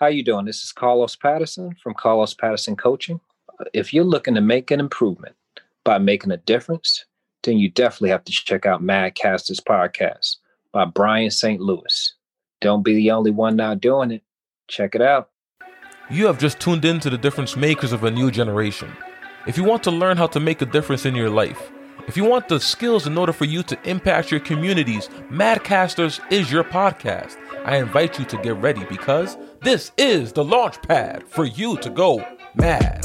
How you doing? This is Carlos Patterson from Carlos Patterson Coaching. If you're looking to make an improvement by making a difference, then you definitely have to check out Madcasters Podcast by Brian St. Louis. Don't be the only one now doing it. Check it out. You have just tuned in to the difference makers of a new generation. If you want to learn how to make a difference in your life, if you want the skills in order for you to impact your communities, Madcasters is your podcast. I invite you to get ready because this is the launch pad for you to go mad.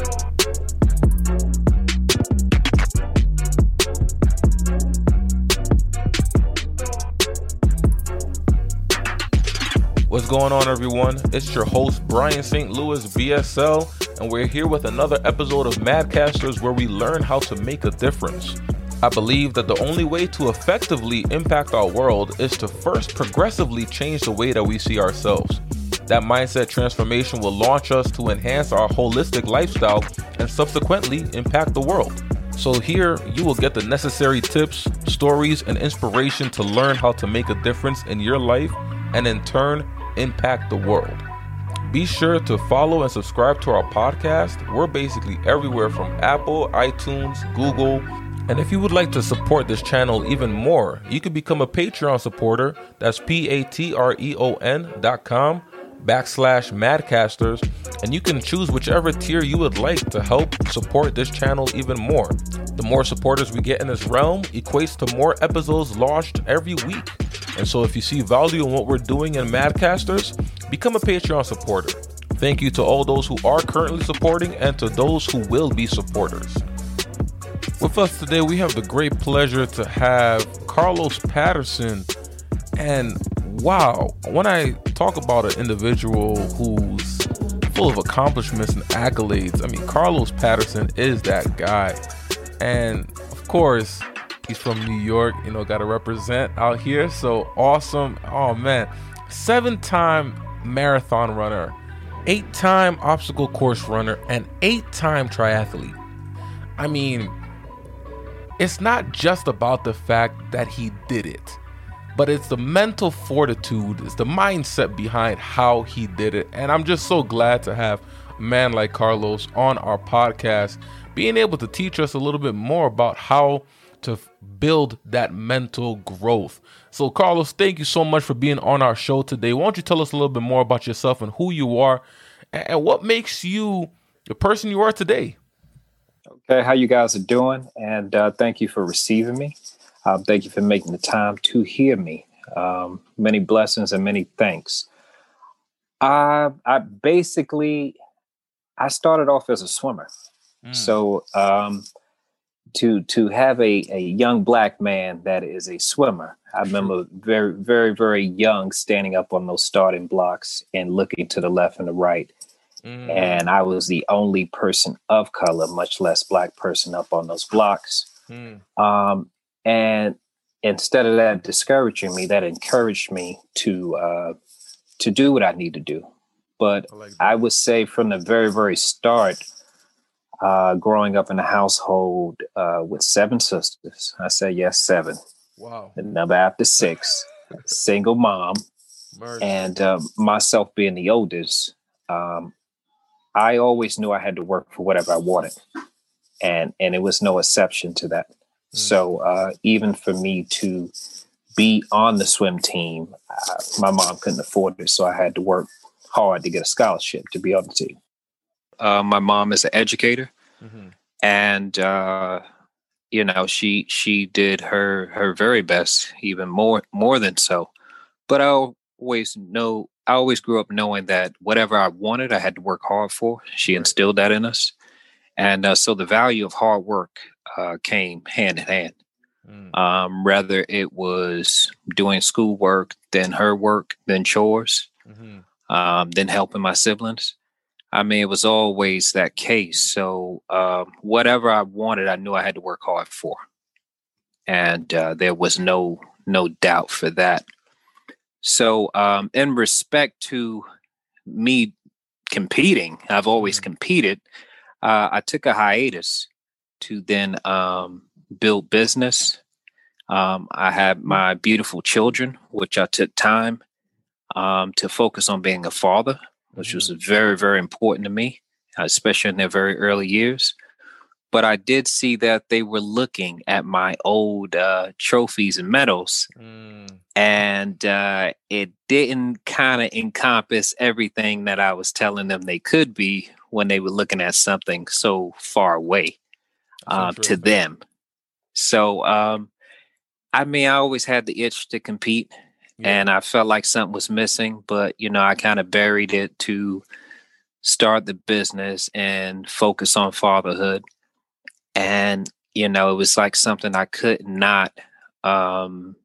What's going on, everyone? It's your host, Brian St. Louis, BSL, and we're here with another episode of Madcasters where we learn how to make a difference. I believe that the only way to effectively impact our world is to first progressively change the way that we see ourselves. That mindset transformation will launch us to enhance our holistic lifestyle and subsequently impact the world. So, here you will get the necessary tips, stories, and inspiration to learn how to make a difference in your life and in turn impact the world. Be sure to follow and subscribe to our podcast. We're basically everywhere from Apple, iTunes, Google, and if you would like to support this channel even more, you can become a Patreon supporter. That's P-A-T-R-E-O-N dot com backslash madcasters. And you can choose whichever tier you would like to help support this channel even more. The more supporters we get in this realm equates to more episodes launched every week. And so if you see value in what we're doing in Madcasters, become a Patreon supporter. Thank you to all those who are currently supporting and to those who will be supporters. With us today, we have the great pleasure to have Carlos Patterson. And wow, when I talk about an individual who's full of accomplishments and accolades, I mean, Carlos Patterson is that guy. And of course, he's from New York, you know, got to represent out here. So awesome. Oh, man. Seven time marathon runner, eight time obstacle course runner, and eight time triathlete. I mean, it's not just about the fact that he did it, but it's the mental fortitude, it's the mindset behind how he did it. And I'm just so glad to have a man like Carlos on our podcast, being able to teach us a little bit more about how to build that mental growth. So, Carlos, thank you so much for being on our show today. Why don't you tell us a little bit more about yourself and who you are and what makes you the person you are today? Okay, how you guys are doing? And uh, thank you for receiving me. Um, thank you for making the time to hear me. Um, many blessings and many thanks. I, I basically, I started off as a swimmer. Mm. So um, to to have a, a young black man that is a swimmer, I remember very very very young standing up on those starting blocks and looking to the left and the right Mm. And I was the only person of color, much less black person, up on those blocks. Mm. Um, and instead of that discouraging me, that encouraged me to uh, to do what I need to do. But I, like I would say from the very very start, uh, growing up in a household uh, with seven sisters, I say yes, seven. Wow. The number after six, single mom, Mercy. and uh, myself being the oldest. Um, I always knew I had to work for whatever I wanted, and and it was no exception to that. Mm. So uh, even for me to be on the swim team, uh, my mom couldn't afford it, so I had to work hard to get a scholarship to be on the team. Uh, my mom is an educator, mm-hmm. and uh, you know she she did her her very best, even more more than so. But I always know I always grew up knowing that whatever I wanted, I had to work hard for. She instilled that in us. And uh, so the value of hard work uh, came hand in hand. Mm. Um, rather, it was doing schoolwork, then her work, then chores, mm-hmm. um, then helping my siblings. I mean, it was always that case. So um, whatever I wanted, I knew I had to work hard for, and uh, there was no no doubt for that. So, um, in respect to me competing, I've always mm-hmm. competed. Uh, I took a hiatus to then um, build business. Um, I had mm-hmm. my beautiful children, which I took time um, to focus on being a father which mm-hmm. was very, very important to me, especially in their very early years. But I did see that they were looking at my old uh, trophies and medals, mm. and uh, it didn't kind of encompass everything that I was telling them they could be when they were looking at something so far away uh, to them. So, um, I mean, I always had the itch to compete yeah. and I felt like something was missing, but you know, I kind of buried it to start the business and focus on fatherhood. And you know, it was like something I could not um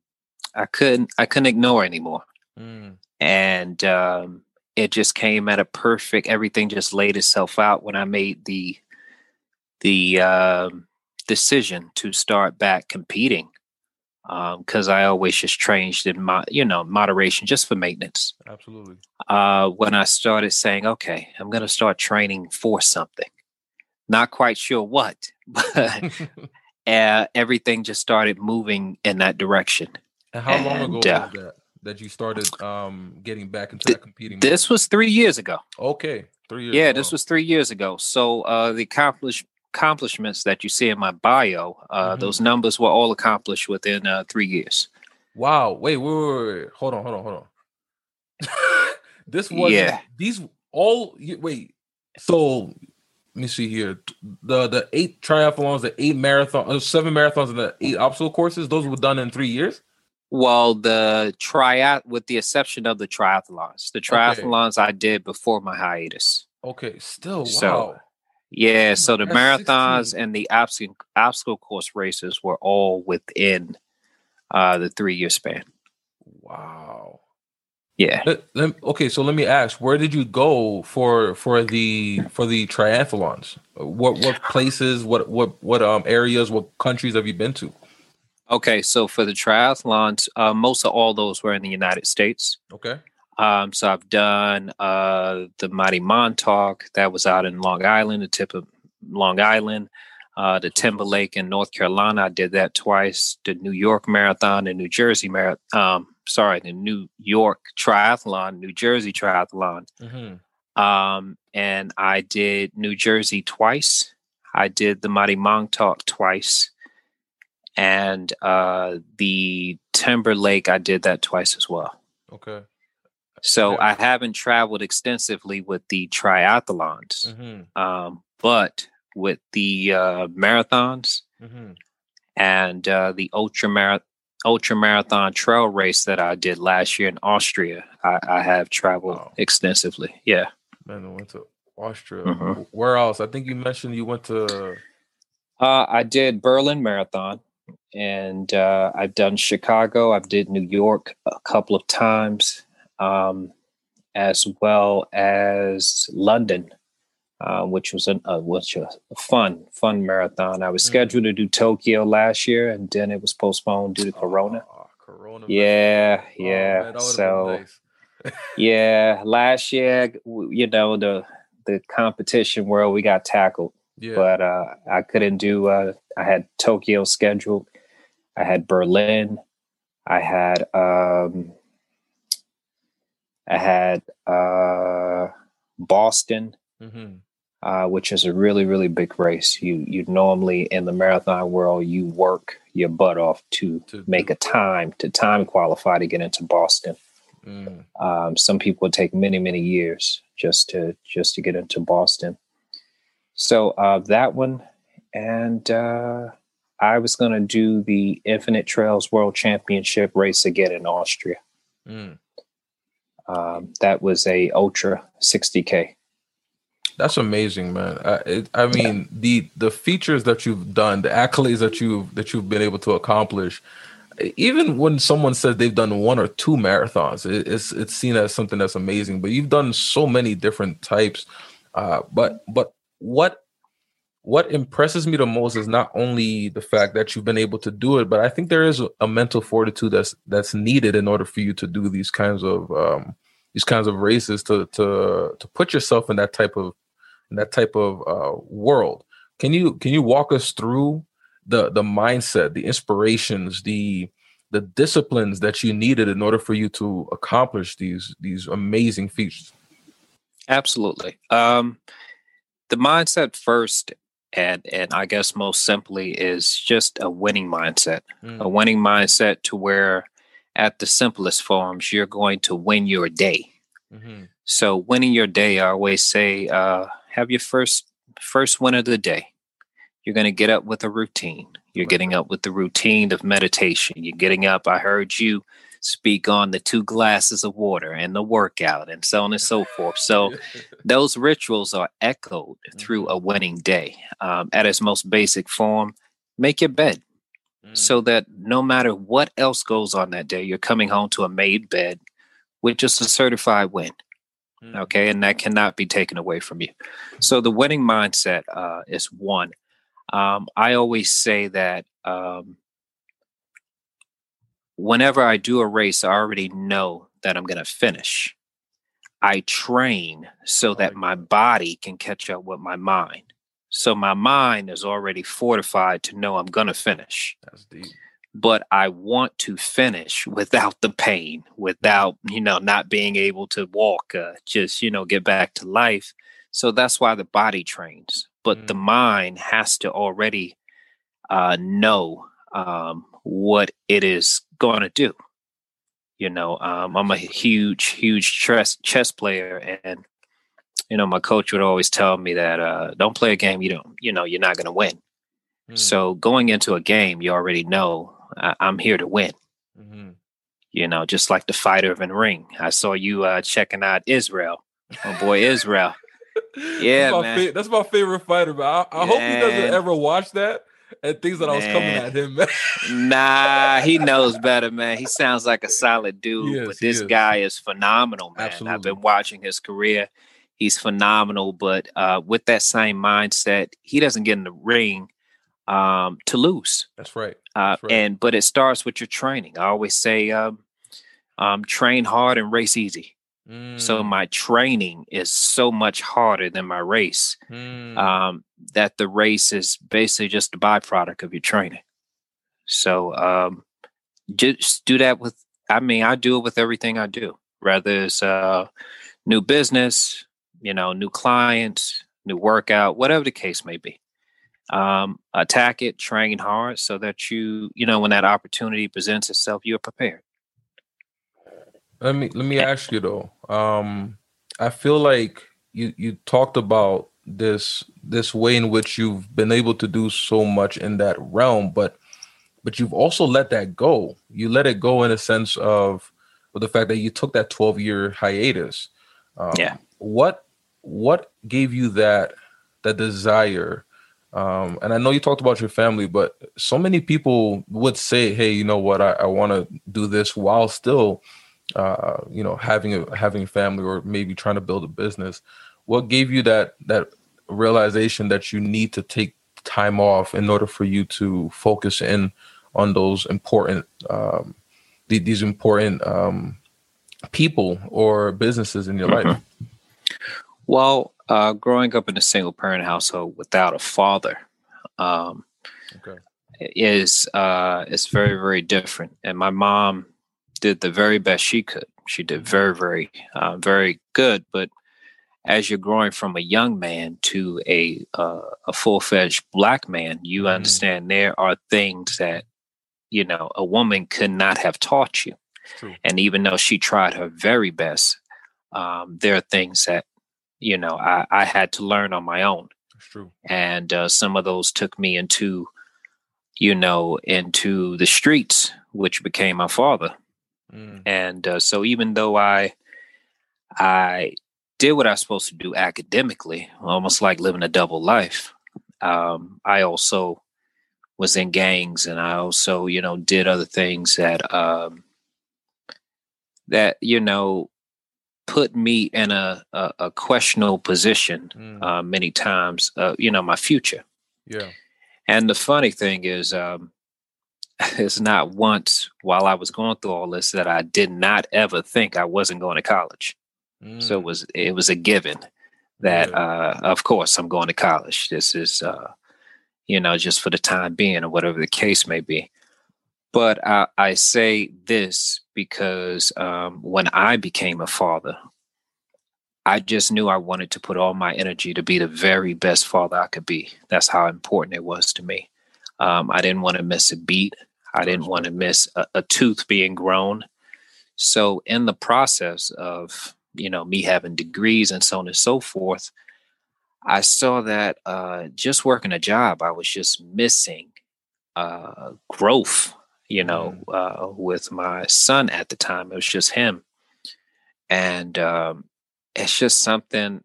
I couldn't I couldn't ignore anymore. Mm. And um it just came at a perfect everything just laid itself out when I made the the uh, decision to start back competing because um, I always just trained in my, you know, moderation just for maintenance. Absolutely. Uh, when I started saying, okay, I'm going to start training for something, not quite sure what, but uh, everything just started moving in that direction. And how long and, ago uh, was that that you started um, getting back into th- competing? This was three years ago. Okay, three years. Yeah, ago. this was three years ago. So uh, the accomplish accomplishments that you see in my bio, uh, mm-hmm. those numbers were all accomplished within uh, three years. Wow. Wait, wait, wait, wait. hold on, hold on, hold on. this was yeah. These all wait. So let me see here. The the eight triathlons, the eight marathon, uh, seven marathons, and the eight obstacle courses. Those were done in three years. Well, the triath, with the exception of the triathlons, the triathlons okay. I did before my hiatus. Okay, still wow. So, yeah, so the marathons 16. and the obstacle obstacle course races were all within uh, the three year span. Wow. Yeah. Let, let, okay, so let me ask, where did you go for for the for the triathlons? What what places? What what what um areas? What countries have you been to? Okay, so for the triathlons, uh, most of all those were in the United States. Okay. Um, so I've done uh, the Mighty Montauk that was out in Long Island, the tip of Long Island, uh, the Timberlake in North Carolina. I did that twice. The New York Marathon, the New Jersey Marathon. Um, sorry, the New York Triathlon, New Jersey Triathlon. Mm-hmm. Um, and I did New Jersey twice. I did the Mighty Montauk twice. And uh, the Timberlake, I did that twice as well. Okay. So yeah. I haven't traveled extensively with the triathlons, mm-hmm. um, but with the uh, marathons mm-hmm. and uh, the ultra marathon ultra marathon trail race that I did last year in Austria, I, I have traveled wow. extensively. Yeah. Man, I went to Austria. Mm-hmm. Where else? I think you mentioned you went to. Uh, I did Berlin Marathon, and uh, I've done Chicago. I've did New York a couple of times, um, as well as London, uh, which was an, uh, which a fun fun marathon. I was mm. scheduled to do Tokyo last year, and then it was postponed due to Corona. Oh, corona. Yeah, yeah. Man, so. Nice. yeah, last year, you know the the competition world we got tackled, yeah. but uh, I couldn't do. Uh, I had Tokyo scheduled. I had Berlin. I had um, I had uh, Boston, mm-hmm. Uh, which is a really really big race. You you normally in the marathon world you work your butt off to, to make a time to time qualify to get into Boston. Mm. Um, some people take many many years just to just to get into Boston. So uh, that one, and uh, I was going to do the Infinite Trails World Championship race again in Austria. Mm. Um, that was a Ultra 60K. That's amazing, man. I, it, I mean, the the features that you've done, the accolades that you've that you've been able to accomplish, even when someone says they've done one or two marathons, it, it's it's seen as something that's amazing. But you've done so many different types. Uh, but but what what impresses me the most is not only the fact that you've been able to do it, but I think there is a mental fortitude that's that's needed in order for you to do these kinds of um, these kinds of races to to to put yourself in that type of that type of uh, world. Can you can you walk us through the the mindset, the inspirations, the the disciplines that you needed in order for you to accomplish these these amazing feats? Absolutely. Um, the mindset first, and and I guess most simply is just a winning mindset. Mm. A winning mindset to where, at the simplest forms, you're going to win your day. Mm-hmm. So winning your day, I always say, uh, have your first first win of the day. You're going to get up with a routine. You're getting up with the routine of meditation. You're getting up. I heard you speak on the two glasses of water and the workout and so on and so forth. So those rituals are echoed through mm-hmm. a winning day. Um, at its most basic form, make your bed mm. so that no matter what else goes on that day, you're coming home to a made bed with just a certified win. Mm. Okay. And that cannot be taken away from you. So the winning mindset uh, is one. Um, I always say that um, whenever I do a race, I already know that I'm going to finish. I train so that my body can catch up with my mind. So my mind is already fortified to know I'm going to finish. That's deep. But I want to finish without the pain, without, you know, not being able to walk, uh, just, you know, get back to life. So that's why the body trains. But mm. the mind has to already uh, know um, what it is going to do. You know, um, I'm a huge, huge chess chess player, and you know, my coach would always tell me that uh, don't play a game you don't, you know, you're not going to win. Mm. So going into a game, you already know I- am here to win. Mm-hmm. You know, just like the fighter in the ring. I saw you uh, checking out Israel, my boy Israel. Yeah, that's man. Fa- that's my favorite fighter, but I, I hope he doesn't ever watch that and things that man. I was coming at him. Man. nah, he knows better, man. He sounds like a solid dude, is, but this is. guy is phenomenal, man. Absolutely. I've been watching his career. He's phenomenal, but uh, with that same mindset, he doesn't get in the ring um, to lose. That's right. Uh, That's right. And but it starts with your training. I always say, um, um, train hard and race easy. So mm. my training is so much harder than my race mm. um, that the race is basically just a byproduct of your training. So um, just do that with. I mean, I do it with everything I do. Whether it's uh, new business, you know, new clients, new workout, whatever the case may be. Um, attack it, train hard, so that you, you know, when that opportunity presents itself, you're prepared. Let me let me ask you though. Um, I feel like you you talked about this this way in which you've been able to do so much in that realm, but but you've also let that go. You let it go in a sense of with the fact that you took that 12 year hiatus. Um, yeah. What what gave you that that desire? Um, and I know you talked about your family, but so many people would say, "Hey, you know what? I, I want to do this while still uh, you know, having a having a family or maybe trying to build a business. What gave you that that realization that you need to take time off in order for you to focus in on those important um, th- these important um, people or businesses in your life? Mm-hmm. Well, uh, growing up in a single parent household without a father um, okay. is uh, is very very different. And my mom did the very best she could. She did very, very, uh, very good. But as you're growing from a young man to a uh, a full fledged black man, you mm-hmm. understand there are things that you know a woman could not have taught you. And even though she tried her very best, um, there are things that you know I, I had to learn on my own. true. And uh, some of those took me into, you know, into the streets, which became my father. Mm. And uh, so even though I I did what I was supposed to do academically, almost like living a double life, um, I also was in gangs and I also, you know, did other things that um, that, you know, put me in a, a, a questionable position mm. uh, many times, uh, you know, my future. Yeah. And the funny thing is, um, it's not once while I was going through all this that I did not ever think I wasn't going to college. Mm. So it mm. was it was a given that yeah. uh, of course I'm going to college. This is uh, you know just for the time being or whatever the case may be. But I, I say this because um, when I became a father, I just knew I wanted to put all my energy to be the very best father I could be. That's how important it was to me. Um, I didn't want to miss a beat. I didn't want to miss a, a tooth being grown. So in the process of you know me having degrees and so on and so forth, I saw that uh, just working a job, I was just missing uh, growth. You know, mm. uh, with my son at the time, it was just him, and um, it's just something,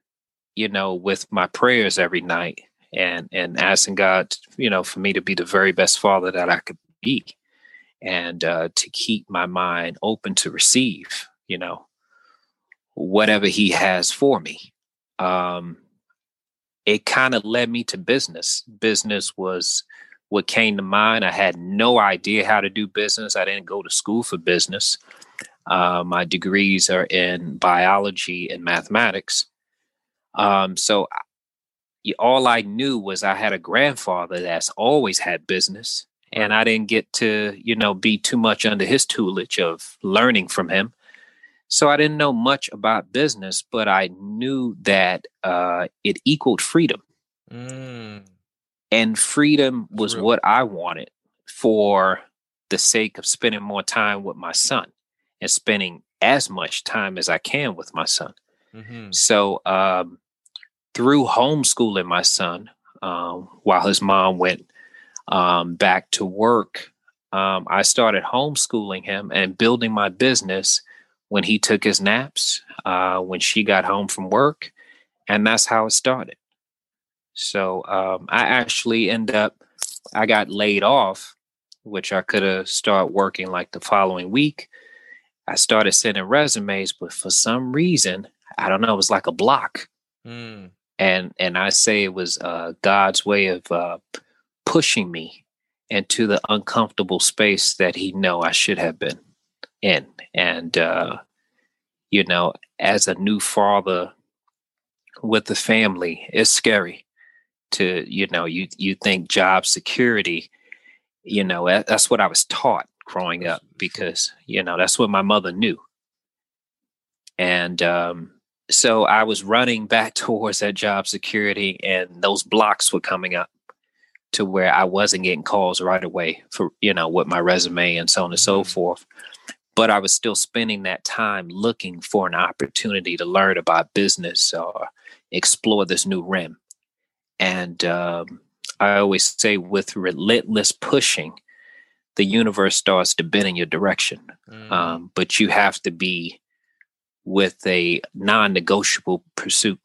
you know, with my prayers every night and and asking God, you know, for me to be the very best father that I could be and uh, to keep my mind open to receive, you know, whatever he has for me. Um, it kind of led me to business. Business was what came to mind. I had no idea how to do business. I didn't go to school for business. Uh, my degrees are in biology and mathematics. Um, so all I knew was I had a grandfather that's always had business and I didn't get to, you know, be too much under his tutelage of learning from him. So I didn't know much about business, but I knew that uh, it equaled freedom. Mm. And freedom was what I wanted for the sake of spending more time with my son and spending as much time as I can with my son. Mm-hmm. So um, through homeschooling my son, um, while his mom went um, back to work, um, I started homeschooling him and building my business when he took his naps, uh, when she got home from work. And that's how it started. So um, I actually end up, I got laid off, which I could have started working like the following week. I started sending resumes, but for some reason, I don't know, it was like a block. Mm. And and I say it was uh, God's way of uh, pushing me into the uncomfortable space that he know I should have been in. And uh, you know, as a new father with the family, it's scary to, you know, you you think job security, you know, that's what I was taught growing up because, you know, that's what my mother knew. And um so I was running back towards that job security and those blocks were coming up to where I wasn't getting calls right away for, you know, with my resume and so on and so mm-hmm. forth. But I was still spending that time looking for an opportunity to learn about business or explore this new rim. And um, I always say, with relentless pushing, the universe starts to bend in your direction. Mm. Um, but you have to be with a non negotiable pursuit.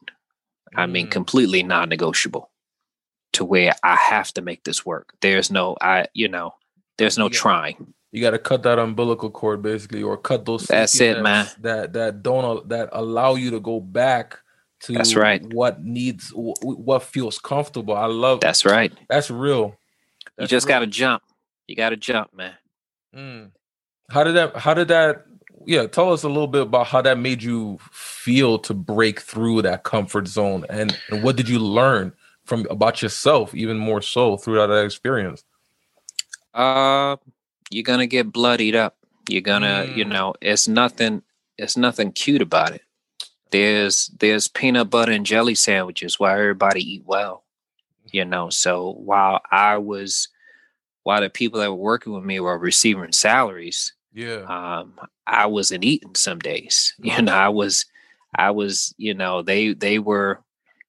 I mean, mm. completely non negotiable to where I have to make this work. There's no, I, you know, there's no trying. You got to cut that umbilical cord basically, or cut those. That's it, man. That that don't that allow you to go back to. That's right. What needs what feels comfortable. I love. That's right. That's real. That's you just got to jump. You got to jump, man. Mm. How did that? How did that? Yeah, tell us a little bit about how that made you feel to break through that comfort zone, and, and what did you learn from about yourself, even more so throughout that experience? Uh, you're gonna get bloodied up. You're gonna, mm. you know, it's nothing. It's nothing cute about it. There's there's peanut butter and jelly sandwiches where everybody eat well, you know. So while I was, while the people that were working with me were receiving salaries, yeah, um, I wasn't eating some days. You know, I was, I was, you know, they they were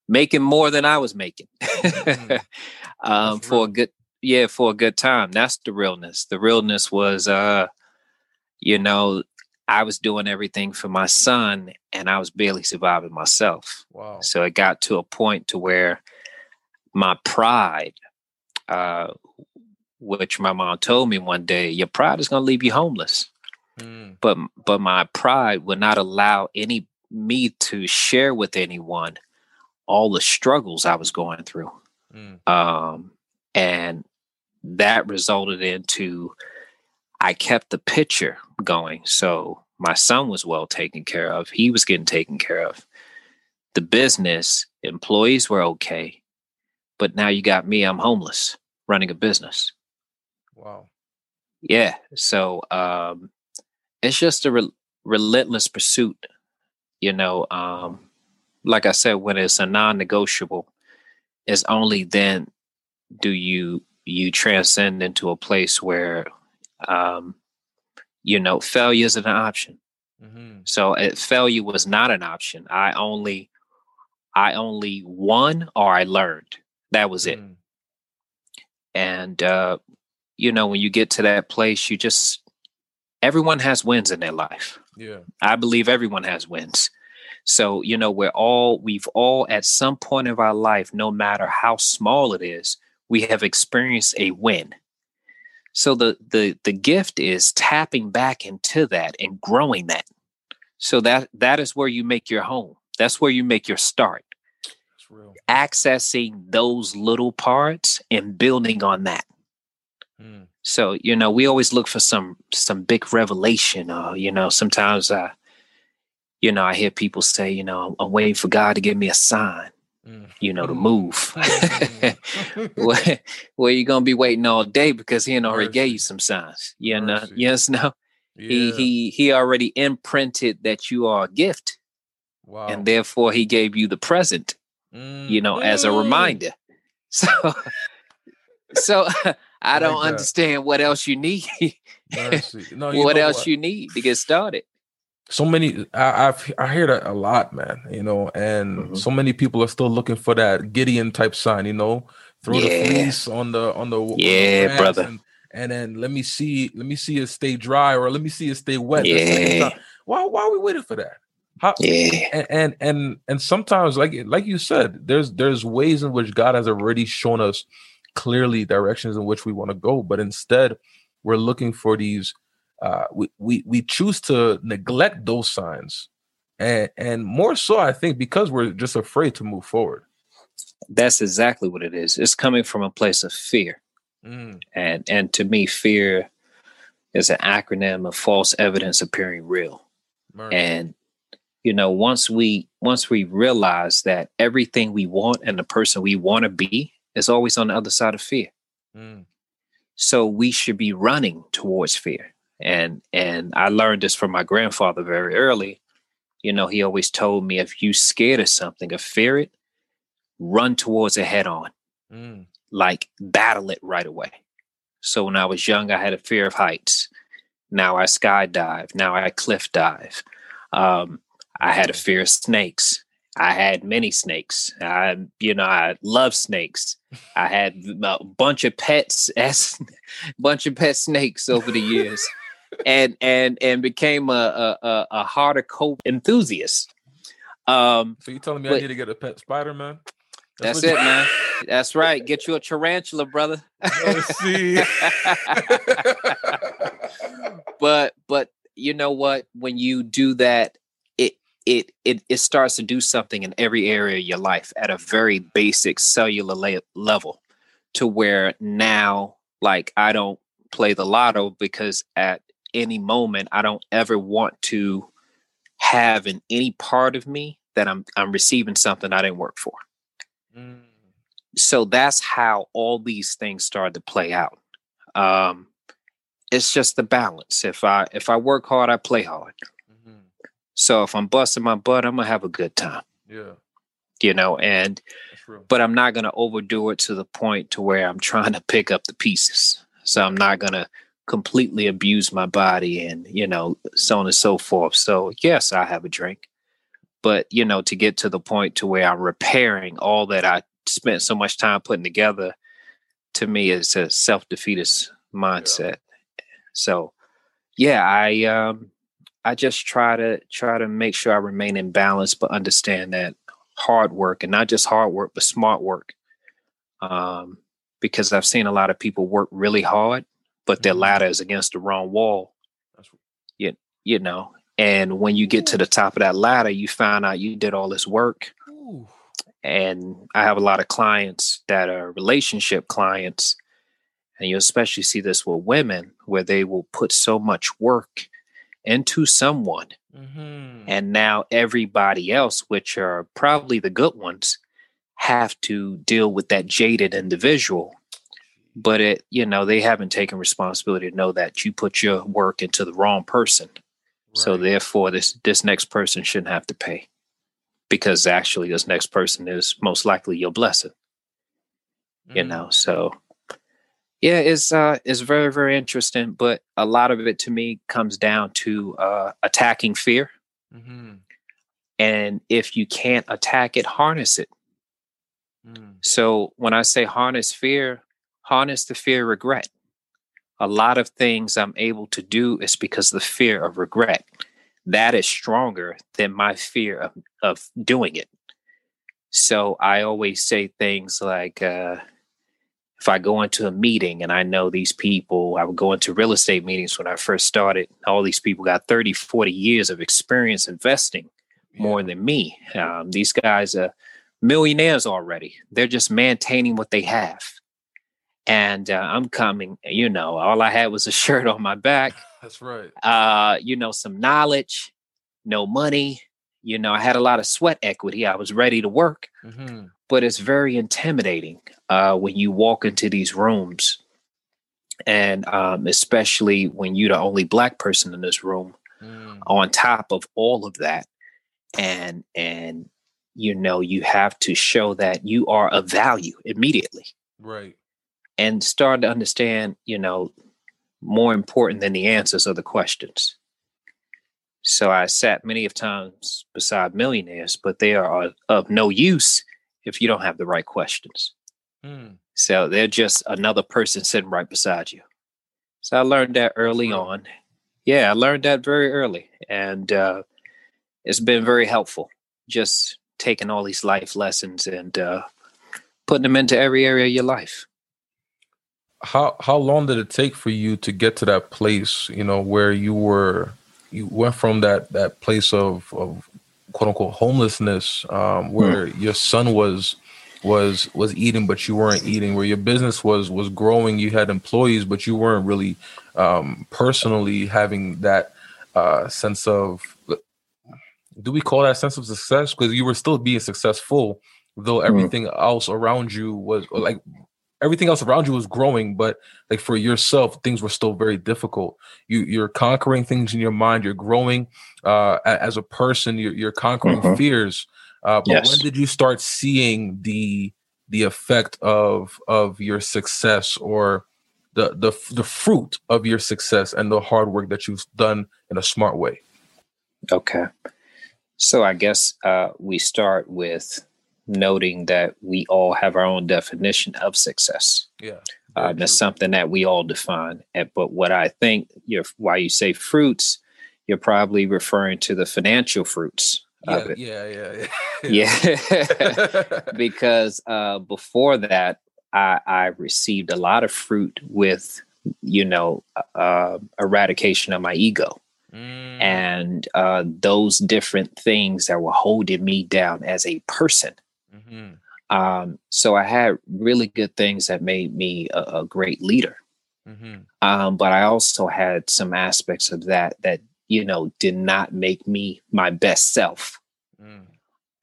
making more than I was making mm. um, for a good yeah for a good time. That's the realness. The realness was, uh, you know, I was doing everything for my son, and I was barely surviving myself. Wow! So it got to a point to where my pride, uh, which my mom told me one day, your pride is going to leave you homeless. Mm. But but my pride would not allow any me to share with anyone all the struggles I was going through. Mm. Um, and that resulted into I kept the picture going. So my son was well taken care of. He was getting taken care of. The business employees were okay. But now you got me, I'm homeless running a business. Wow. Yeah. So um, it's just a re- relentless pursuit, you know. Um, like I said, when it's a non-negotiable, it's only then do you you transcend into a place where um, you know failure is an option. Mm-hmm. So uh, failure was not an option. I only I only won or I learned. That was it. Mm. And uh, you know, when you get to that place, you just everyone has wins in their life. Yeah. I believe everyone has wins. So, you know, we're all, we've all at some point of our life, no matter how small it is, we have experienced a win. So the the the gift is tapping back into that and growing that. So that that is where you make your home. That's where you make your start. Accessing those little parts and building on that. Mm. So, you know, we always look for some some big revelation or, you know, sometimes uh, you know, I hear people say, you know, I'm waiting for God to give me a sign. You know, to move. Mm-hmm. where, where you gonna be waiting all day because he already Mercy. gave you some signs. You know, Mercy. yes, no. Yeah. He he he already imprinted that you are a gift. Wow. And therefore he gave you the present, mm. you know, as a mm. reminder. So so I don't like understand what else you need. no, you what else what? you need to get started. So many, I, I've I hear that a lot, man. You know, and mm-hmm. so many people are still looking for that Gideon type sign. You know, throw yeah. the fleece on the on the yeah, on the brother. And, and, then let me see, let me see it stay dry, or let me see it stay wet. Yeah. Why why are we waiting for that? How, yeah. And, and and and sometimes, like like you said, there's there's ways in which God has already shown us clearly directions in which we want to go but instead we're looking for these uh, we, we we choose to neglect those signs and and more so i think because we're just afraid to move forward that's exactly what it is it's coming from a place of fear mm. and and to me fear is an acronym of false evidence appearing real and you know once we once we realize that everything we want and the person we want to be is always on the other side of fear. Mm. So we should be running towards fear. And and I learned this from my grandfather very early. You know, he always told me if you scared of something or fear it, run towards it head on. Mm. Like battle it right away. So when I was young, I had a fear of heights. Now I skydive. Now I cliff dive. Um, I had a fear of snakes. I had many snakes. I, you know, I love snakes. I had a bunch of pets, as bunch of pet snakes over the years, and and and became a a, a harder cope enthusiast. Um, so you telling me but, I need to get a pet spider, man? That's, that's it, man. That's right. Get you a tarantula, brother. see. but but you know what? When you do that it it it starts to do something in every area of your life at a very basic cellular la- level to where now like I don't play the lotto because at any moment I don't ever want to have in any part of me that I'm I'm receiving something I didn't work for. Mm. So that's how all these things start to play out. Um, it's just the balance. If I if I work hard, I play hard. So if I'm busting my butt, I'm gonna have a good time. Yeah. You know, and but I'm not gonna overdo it to the point to where I'm trying to pick up the pieces. So I'm not gonna completely abuse my body and you know, so on and so forth. So yes, I have a drink. But you know, to get to the point to where I'm repairing all that I spent so much time putting together, to me is a self-defeatist mindset. Yeah. So yeah, I um I just try to try to make sure I remain in balance, but understand that hard work and not just hard work, but smart work. Um, because I've seen a lot of people work really hard, but their mm-hmm. ladder is against the wrong wall. You, you know, and when you get to the top of that ladder, you find out you did all this work. Ooh. And I have a lot of clients that are relationship clients, and you especially see this with women where they will put so much work into someone. Mm-hmm. And now everybody else, which are probably the good ones, have to deal with that jaded individual. But it, you know, they haven't taken responsibility to know that you put your work into the wrong person. Right. So therefore this this next person shouldn't have to pay. because actually this next person is most likely your blessing. Mm-hmm. You know, so yeah, it's uh it's very, very interesting, but a lot of it to me comes down to uh attacking fear. Mm-hmm. And if you can't attack it, harness it. Mm. So when I say harness fear, harness the fear of regret. A lot of things I'm able to do is because the fear of regret. That is stronger than my fear of, of doing it. So I always say things like, uh, if I go into a meeting and I know these people, I would go into real estate meetings when I first started. All these people got 30, 40 years of experience investing more than me. Um, these guys are millionaires already. They're just maintaining what they have. And uh, I'm coming, you know, all I had was a shirt on my back. That's right. Uh, you know, some knowledge, no money. You know, I had a lot of sweat equity. I was ready to work, mm-hmm. but it's very intimidating uh, when you walk into these rooms, and um, especially when you're the only black person in this room. Mm. On top of all of that, and and you know you have to show that you are of value immediately right and start to understand you know more important than the answers of the questions. So i sat many of times beside millionaires but they are of no use if you don't have the right questions. Mm. so they're just another person sitting right beside you. So i learned that early on. Yeah i learned that very early and uh, it's been very helpful just taking all these life lessons and uh, putting them into every area of your life. How how long did it take for you to get to that place? You know where you were, you went from that that place of of quote unquote homelessness, um, where mm. your son was was was eating but you weren't eating where your business was was growing you had employees but you weren't really um, personally having that uh, sense of do we call that sense of success? Because you were still being successful, though mm-hmm. everything mm. else around you was like everything else around you was growing, but like for yourself, things were still very difficult. You you're conquering things in your mind. You're growing uh, as a person. You're, you're conquering mm-hmm. fears. Uh, but yes. when did you start seeing the the effect of of your success or the the the fruit of your success and the hard work that you've done in a smart way? Okay. So I guess uh, we start with noting that we all have our own definition of success. Yeah. Uh, that's something that we all define. But what I think you're, why you say fruits, you're probably referring to the financial fruits. Yeah, yeah, yeah, yeah. yeah. because uh, before that, I, I, received a lot of fruit with, you know, uh, eradication of my ego. Mm. And uh, those different things that were holding me down as a person. Mm-hmm. Um, so I had really good things that made me a, a great leader. Mm-hmm. Um, but I also had some aspects of that that, you know, did not make me my best self. Mm.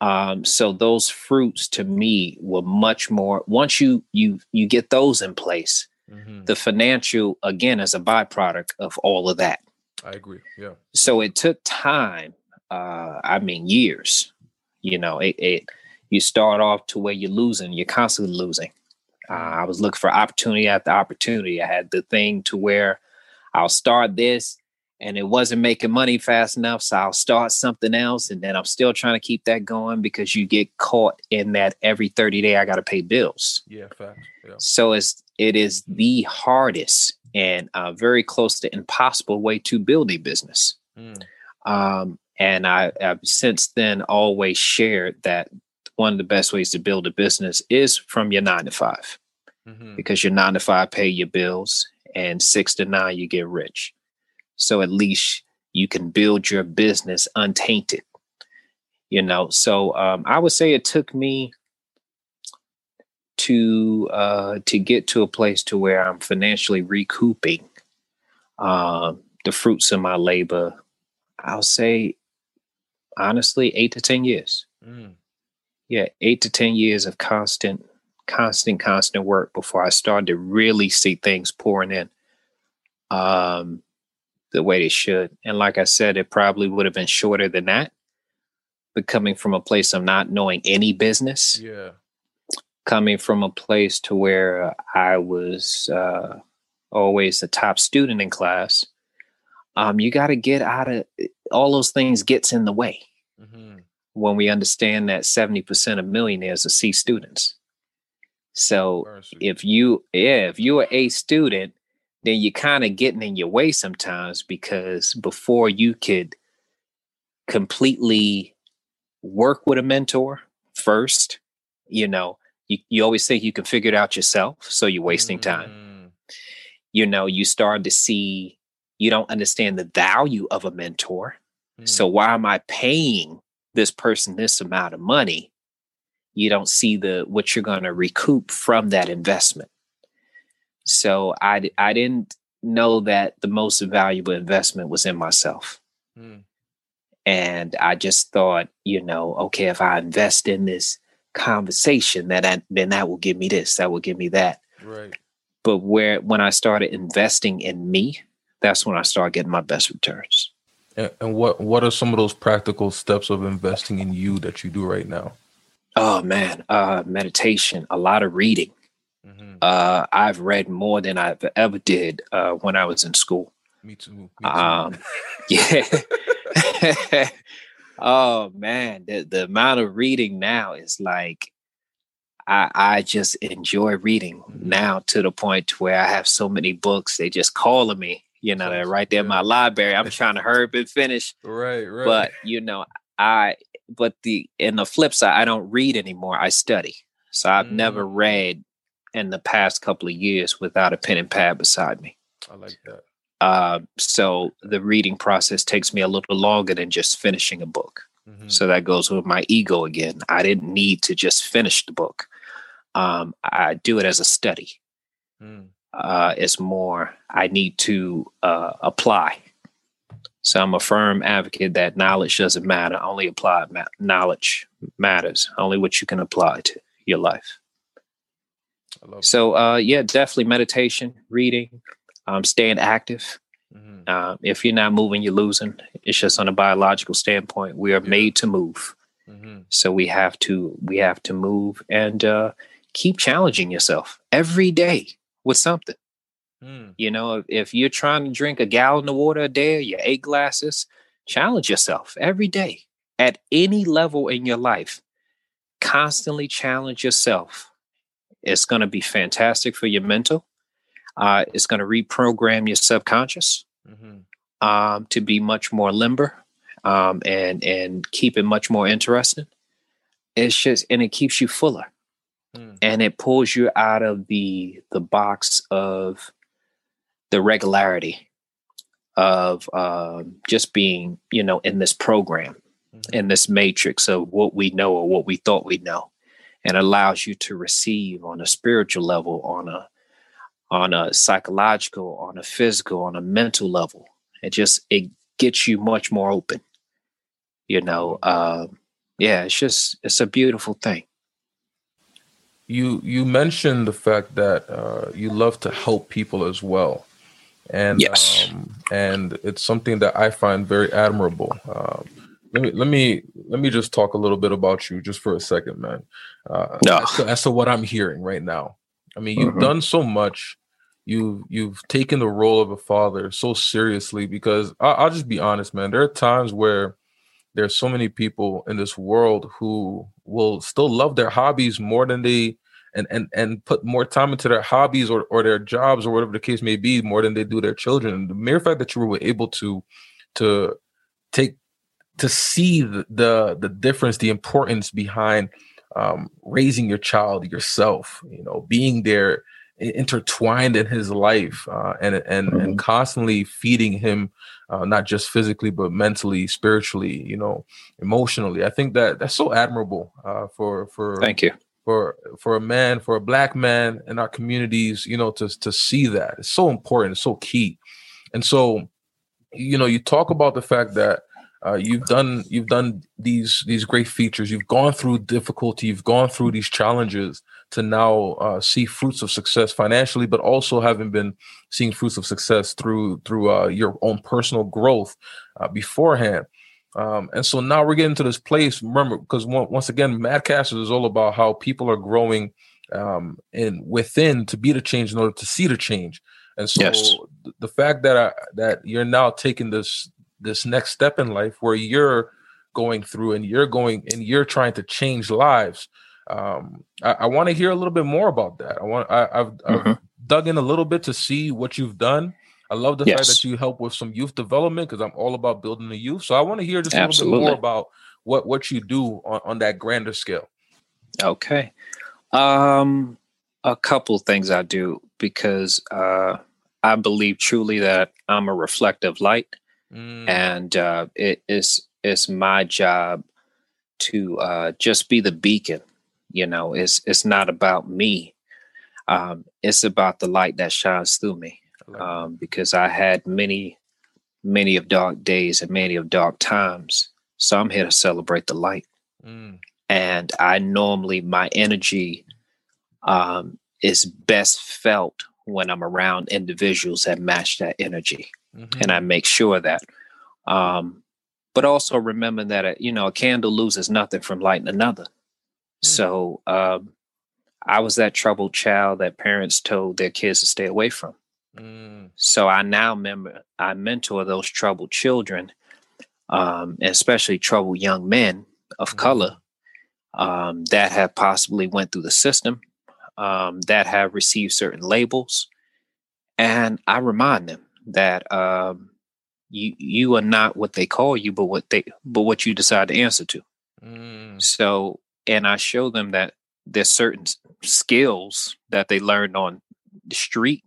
Um, so those fruits to me were much more once you you you get those in place, mm-hmm. the financial again is a byproduct of all of that. I agree. Yeah. So it took time. Uh, I mean, years. You know, it, it you start off to where you're losing. You're constantly losing. Uh, I was looking for opportunity after opportunity. I had the thing to where I'll start this and it wasn't making money fast enough. So I'll start something else. And then I'm still trying to keep that going because you get caught in that every 30 day I got to pay bills. Yeah, fast. Yeah. So it's, it is the hardest and uh, very close to impossible way to build a business. Mm. Um, and I, have since then always shared that one of the best ways to build a business is from your nine to 5 mm-hmm. because your nine to five pay your bills and six to nine you get rich. So at least you can build your business untainted. You know, so um, I would say it took me to uh, to get to a place to where I'm financially recouping uh, the fruits of my labor. I'll say honestly, eight to ten years. Mm. Yeah, eight to ten years of constant, constant, constant work before I started to really see things pouring in um, the way they should. And like I said, it probably would have been shorter than that but coming from a place of not knowing any business. Yeah. Coming from a place to where I was uh, always the top student in class, um, you got to get out of all those things gets in the way mm-hmm. When we understand that 70% of millionaires are C students. So if you, yeah, if you're a student, then you're kind of getting in your way sometimes because before you could completely work with a mentor first, you know, you, you always think you can figure it out yourself. So you're wasting time. Mm. You know, you start to see you don't understand the value of a mentor. Mm. So why am I paying this person this amount of money? You don't see the what you're going to recoup from that investment. So I I didn't know that the most valuable investment was in myself. Mm. And I just thought, you know, okay, if I invest in this conversation, that I, then that will give me this, that will give me that. Right. But where when I started investing in me, that's when I started getting my best returns. And, and what what are some of those practical steps of investing in you that you do right now? Oh man, uh, meditation, a lot of reading. Mm-hmm. Uh, I've read more than I've ever did uh, when I was in school. Me too. Me too. Um, yeah. oh man, the the amount of reading now is like I, I just enjoy reading mm-hmm. now to the point where I have so many books. They just calling me you know, they're right there in my library. I'm trying to hurry up and finish. Right, right. But you know, I but the in the flip side, I don't read anymore. I study. So I've mm. never read in the past couple of years without a pen and pad beside me. I like that. Uh, so the reading process takes me a little longer than just finishing a book. Mm-hmm. So that goes with my ego again. I didn't need to just finish the book. Um, I do it as a study. Mm uh, is more I need to uh, apply. So I'm a firm advocate that knowledge doesn't matter. Only applied ma- knowledge matters. Only what you can apply to your life. So uh, yeah, definitely meditation, reading, um, staying active. Mm-hmm. Uh, if you're not moving, you're losing. It's just on a biological standpoint. We are yeah. made to move, mm-hmm. so we have to we have to move and uh, keep challenging yourself every day with something. Mm. You know, if you're trying to drink a gallon of water a day, your eight glasses, challenge yourself every day at any level in your life. Constantly challenge yourself. It's going to be fantastic for your mental. Uh, it's going to reprogram your subconscious mm-hmm. um, to be much more limber um, and and keep it much more interesting. It's just and it keeps you fuller. Mm. And it pulls you out of the the box of the regularity of uh, just being, you know, in this program, mm-hmm. in this matrix of what we know or what we thought we know, and allows you to receive on a spiritual level, on a on a psychological, on a physical, on a mental level. It just it gets you much more open. You know, uh, yeah, it's just it's a beautiful thing you you mentioned the fact that uh, you love to help people as well, and yes. um, and it's something that I find very admirable. Um, let me let me let me just talk a little bit about you just for a second, man. Uh, no. as, to, as to what I'm hearing right now. I mean, you've mm-hmm. done so much. You've you've taken the role of a father so seriously because I, I'll just be honest, man. There are times where there's so many people in this world who will still love their hobbies more than they and and and put more time into their hobbies or, or their jobs or whatever the case may be more than they do their children. And the mere fact that you were able to to take to see the the, the difference the importance behind um, raising your child yourself you know being there intertwined in his life uh, and and and mm-hmm. constantly feeding him uh, not just physically but mentally spiritually you know emotionally i think that that's so admirable uh, for for thank you for for a man, for a black man in our communities, you know, to to see that. It's so important, it's so key. And so, you know, you talk about the fact that uh, you've done you've done these these great features. You've gone through difficulty. You've gone through these challenges to now uh, see fruits of success financially, but also having been seeing fruits of success through through uh, your own personal growth uh, beforehand. Um, and so now we're getting to this place. Remember, because once again, Madcasters is all about how people are growing um, and within to be the change in order to see the change. And so yes. the fact that I, that you're now taking this this next step in life where you're going through and you're going and you're trying to change lives. Um, I, I want to hear a little bit more about that. I want I, have mm-hmm. dug in a little bit to see what you've done. I love the yes. fact that you help with some youth development because I'm all about building the youth. So I want to hear just Absolutely. a little bit more about what what you do on, on that grander scale. Okay. Um a couple things I do because uh I believe truly that I'm a reflective light. Mm. And uh it is it's my job to uh just be the beacon. You know, it's it's not about me. Um, it's about the light that shines through me um, because I had many, many of dark days and many of dark times. So I'm here to celebrate the light. Mm. And I normally, my energy um, is best felt when I'm around individuals that match that energy. Mm-hmm. And I make sure that. Um, but also remember that, a, uh, you know, a candle loses nothing from lighting another. Mm. So um, I was that troubled child that parents told their kids to stay away from. Mm. So I now member I mentor those troubled children, um, especially troubled young men of mm. color um, that have possibly went through the system, um, that have received certain labels, and I remind them that um, you you are not what they call you, but what they but what you decide to answer to. Mm. So, and I show them that there's certain skills that they learned on the street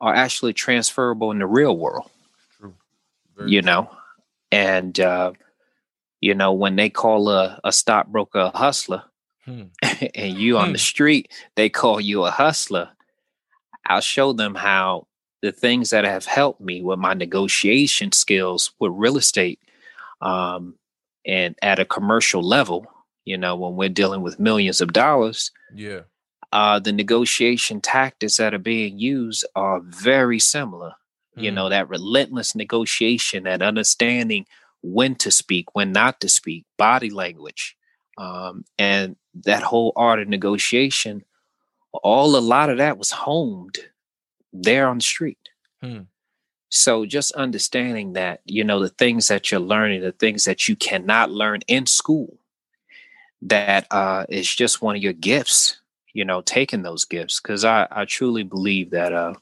are actually transferable in the real world. True, You true. know, and uh, you know when they call a, a stockbroker a hustler, hmm. and you on the hmm. street they call you a hustler. I'll show them how the things that have helped me with my negotiation skills with real estate, um, and at a commercial level. You know, when we're dealing with millions of dollars, yeah, uh, the negotiation tactics that are being used are very similar. Mm. You know, mm. that relentless negotiation, that understanding when to speak, when not to speak, body language, um, and that whole art of negotiation. All a lot of that was honed there on the street. Mm. So just understanding that, you know, the things that you're learning, the things that you cannot learn in school, that uh, is just one of your gifts you know, taking those gifts because I, I truly believe that uh,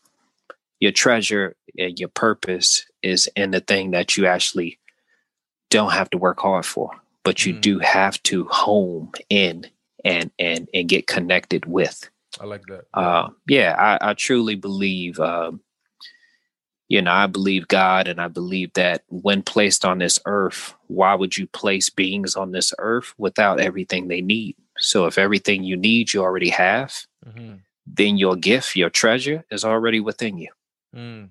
your treasure and your purpose is in the thing that you actually don't have to work hard for, but you mm. do have to home in and and and get connected with. I like that. Uh, yeah, I, I truly believe. Um, you know, I believe God, and I believe that when placed on this earth, why would you place beings on this earth without everything they need? So if everything you need you already have, mm-hmm. then your gift, your treasure is already within you. Mm.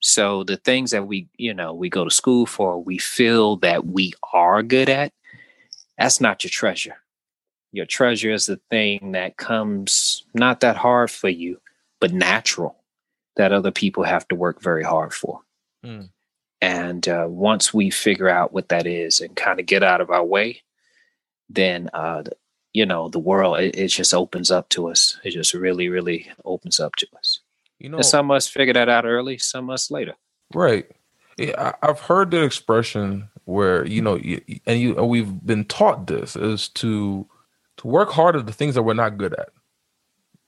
So the things that we, you know, we go to school for, we feel that we are good at, that's not your treasure. Your treasure is the thing that comes not that hard for you, but natural that other people have to work very hard for. Mm. And uh, once we figure out what that is and kind of get out of our way, then uh, you know the world it, it, just opens up to us. It just really really opens up to us. You know and some of us figure that out early some of us later. Right. Yeah, i've heard the expression where you know and you and we've been taught this is to to work hard at the things that we're not good at.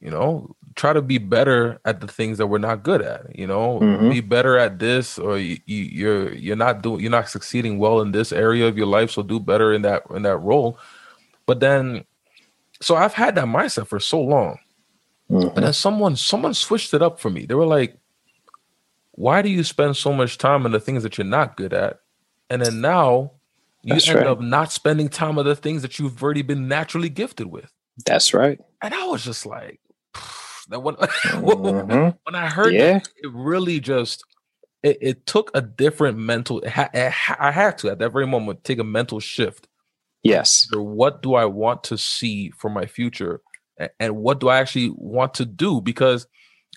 You know try to be better at the things that we're not good at you know mm-hmm. be better at this or you, you, you're you're not doing you're not succeeding well in this area of your life so do better in that in that role but then so I've had that mindset for so long. Mm-hmm. And then someone someone switched it up for me. They were like, why do you spend so much time on the things that you're not good at? And then now you That's end right. up not spending time on the things that you've already been naturally gifted with. That's right. And I was just like, that when, mm-hmm. when I heard yeah. that, it really just it, it took a different mental. It ha- it ha- I had to at that very moment take a mental shift Yes. What do I want to see for my future? And what do I actually want to do? Because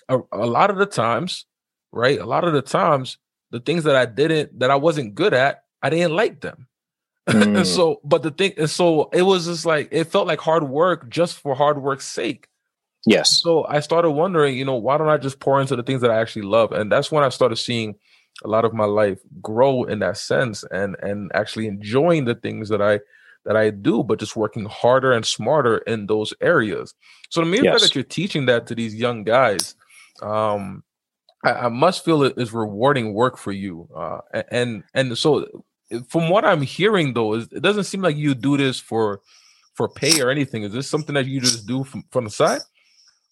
a, a lot of the times, right? A lot of the times, the things that I didn't, that I wasn't good at, I didn't like them. Mm. so, but the thing so it was just like it felt like hard work just for hard work's sake. Yes. So I started wondering, you know, why don't I just pour into the things that I actually love? And that's when I started seeing a lot of my life grow in that sense and and actually enjoying the things that I that I do, but just working harder and smarter in those areas. So the mere yes. fact that you're teaching that to these young guys, um, I, I must feel it is rewarding work for you. Uh, and and so from what I'm hearing though, it doesn't seem like you do this for for pay or anything. Is this something that you just do from, from the side?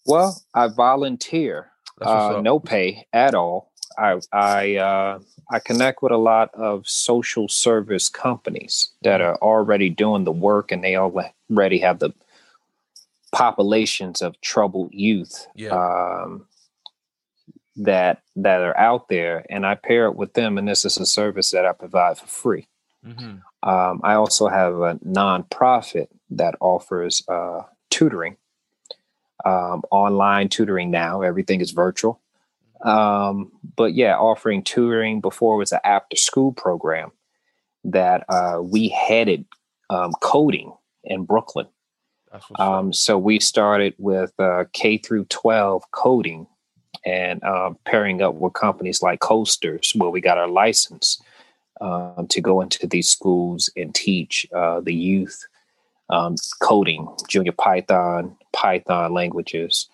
Well, I volunteer, uh, no pay at all. I I uh, I connect with a lot of social service companies that are already doing the work, and they already have the populations of troubled youth yeah. um, that that are out there, and I pair it with them, and this is a service that I provide for free. Mm-hmm. Um, I also have a nonprofit that offers uh, tutoring, um, online tutoring now. Everything is virtual. Um, but yeah, offering tutoring before was an after school program that uh, we headed um, coding in Brooklyn. Um, so we started with uh, K through 12 coding and uh, pairing up with companies like Codesters, where we got our license um, to go into these schools and teach uh, the youth um, coding, Junior Python, Python languages,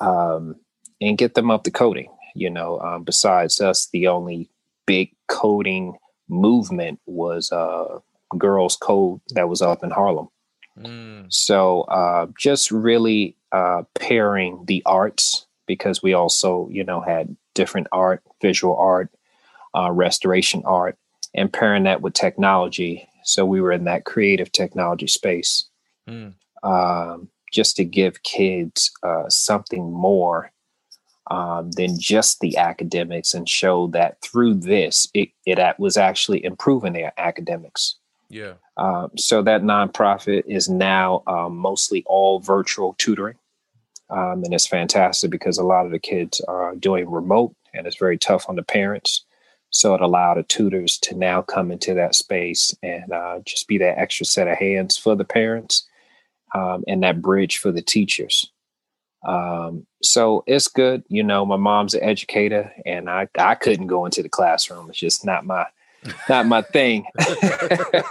um, and get them up to coding. You know, um, besides us, the only big coding movement was uh, Girls Code that was up in Harlem. Mm. So uh, just really uh, pairing the arts because we also, you know, had different art, visual art, uh, restoration art, and pairing that with technology. So we were in that creative technology space, mm. um, just to give kids uh, something more um, than just the academics and show that through this, it, it was actually improving their academics. Yeah. Um, so that nonprofit is now um, mostly all virtual tutoring. Um, and it's fantastic because a lot of the kids are doing remote and it's very tough on the parents. So it allowed the tutors to now come into that space and uh, just be that extra set of hands for the parents um, and that bridge for the teachers. Um, so it's good. You know, my mom's an educator and I, I couldn't go into the classroom. It's just not my, not my thing.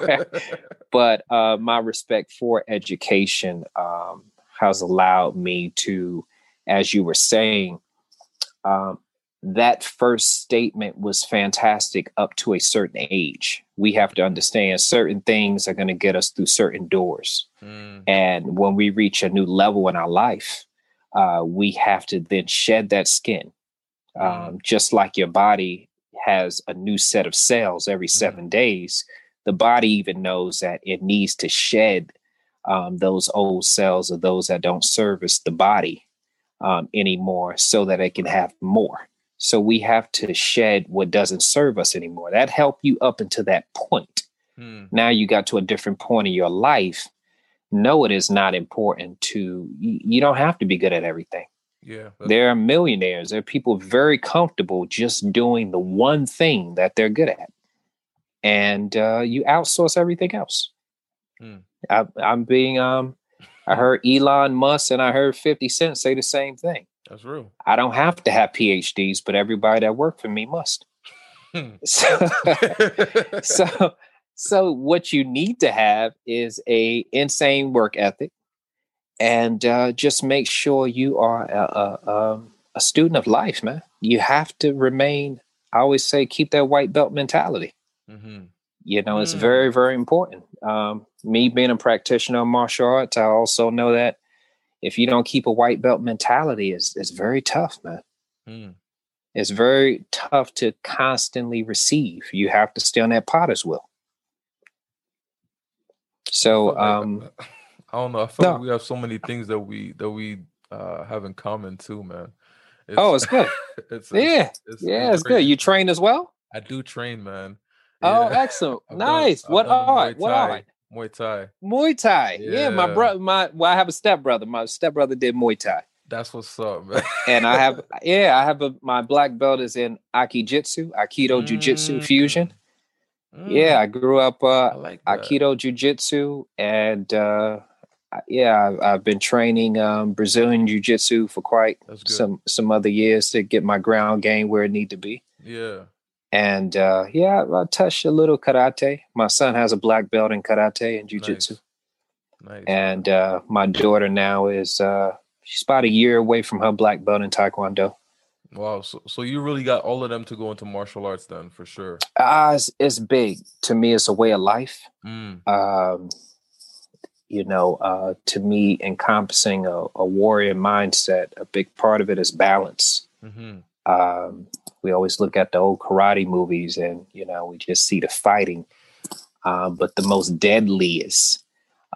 but uh, my respect for education um, has allowed me to, as you were saying, um, that first statement was fantastic up to a certain age. We have to understand certain things are going to get us through certain doors. Mm. And when we reach a new level in our life, uh, we have to then shed that skin. Mm. Um, just like your body has a new set of cells every mm. seven mm. days, the body even knows that it needs to shed um, those old cells or those that don't service the body um, anymore so that it can have more. So we have to shed what doesn't serve us anymore. That helped you up until that point. Hmm. Now you got to a different point in your life. No, it is not important to, you don't have to be good at everything. Yeah. There are millionaires. There are people very comfortable just doing the one thing that they're good at. And uh, you outsource everything else. Hmm. I, I'm being, um, I heard Elon Musk and I heard 50 Cent say the same thing. That's real. I don't have to have PhDs, but everybody that work for me must. Hmm. so, so, so what you need to have is a insane work ethic, and uh, just make sure you are a, a, um, a, student of life, man. You have to remain. I always say, keep that white belt mentality. Mm-hmm. You know, it's mm. very, very important. Um, me being a practitioner of martial arts, I also know that if you don't keep a white belt mentality, it's, it's very tough, man. Mm. It's very tough to constantly receive. You have to stay on that pot as well. So, um, I don't know. I feel no. like we have so many things that we that we uh, have in common too, man. It's, oh, it's good. it's, yeah, it's, yeah, it's, good. You train as well. I do train, man. Oh, yeah. excellent! nice. What art? What art? Muay Thai. Muay Thai. Yeah, yeah my brother, my well, I have a stepbrother. My stepbrother did Muay Thai. That's what's up, man. and I have, yeah, I have a my black belt is in Aiki Jitsu, Aikido mm. Jiu Jitsu fusion. Mm. Yeah, I grew up uh, like Aikido Jiu Jitsu, and uh, yeah, I've, I've, been training um, Brazilian Jiu Jitsu for quite some some other years to get my ground game where it need to be. Yeah, and uh, yeah, I touched a little karate. My son has a black belt in karate and Jiu Jitsu. Nice. Nice. And uh, my daughter now is uh, she's about a year away from her black belt in Taekwondo. Wow. So, so you really got all of them to go into martial arts then, for sure. Uh, it's, it's big. To me, it's a way of life. Mm. Um, you know, uh, to me, encompassing a, a, warrior mindset, a big part of it is balance. Mm-hmm. Um, we always look at the old karate movies and, you know, we just see the fighting. Um, but the most deadliest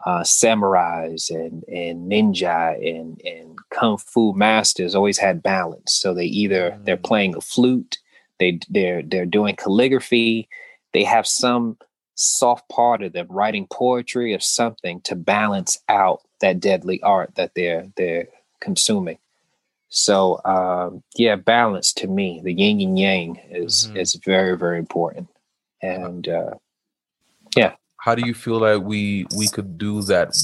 uh, samurais and, and ninja and, and kung fu masters always had balance. So they either mm. they're playing a flute, they they're they're doing calligraphy, they have some soft part of them writing poetry or something to balance out that deadly art that they're they're consuming. So um, yeah, balance to me, the yin and yang is mm-hmm. is very very important, and uh, yeah how do you feel like we we could do that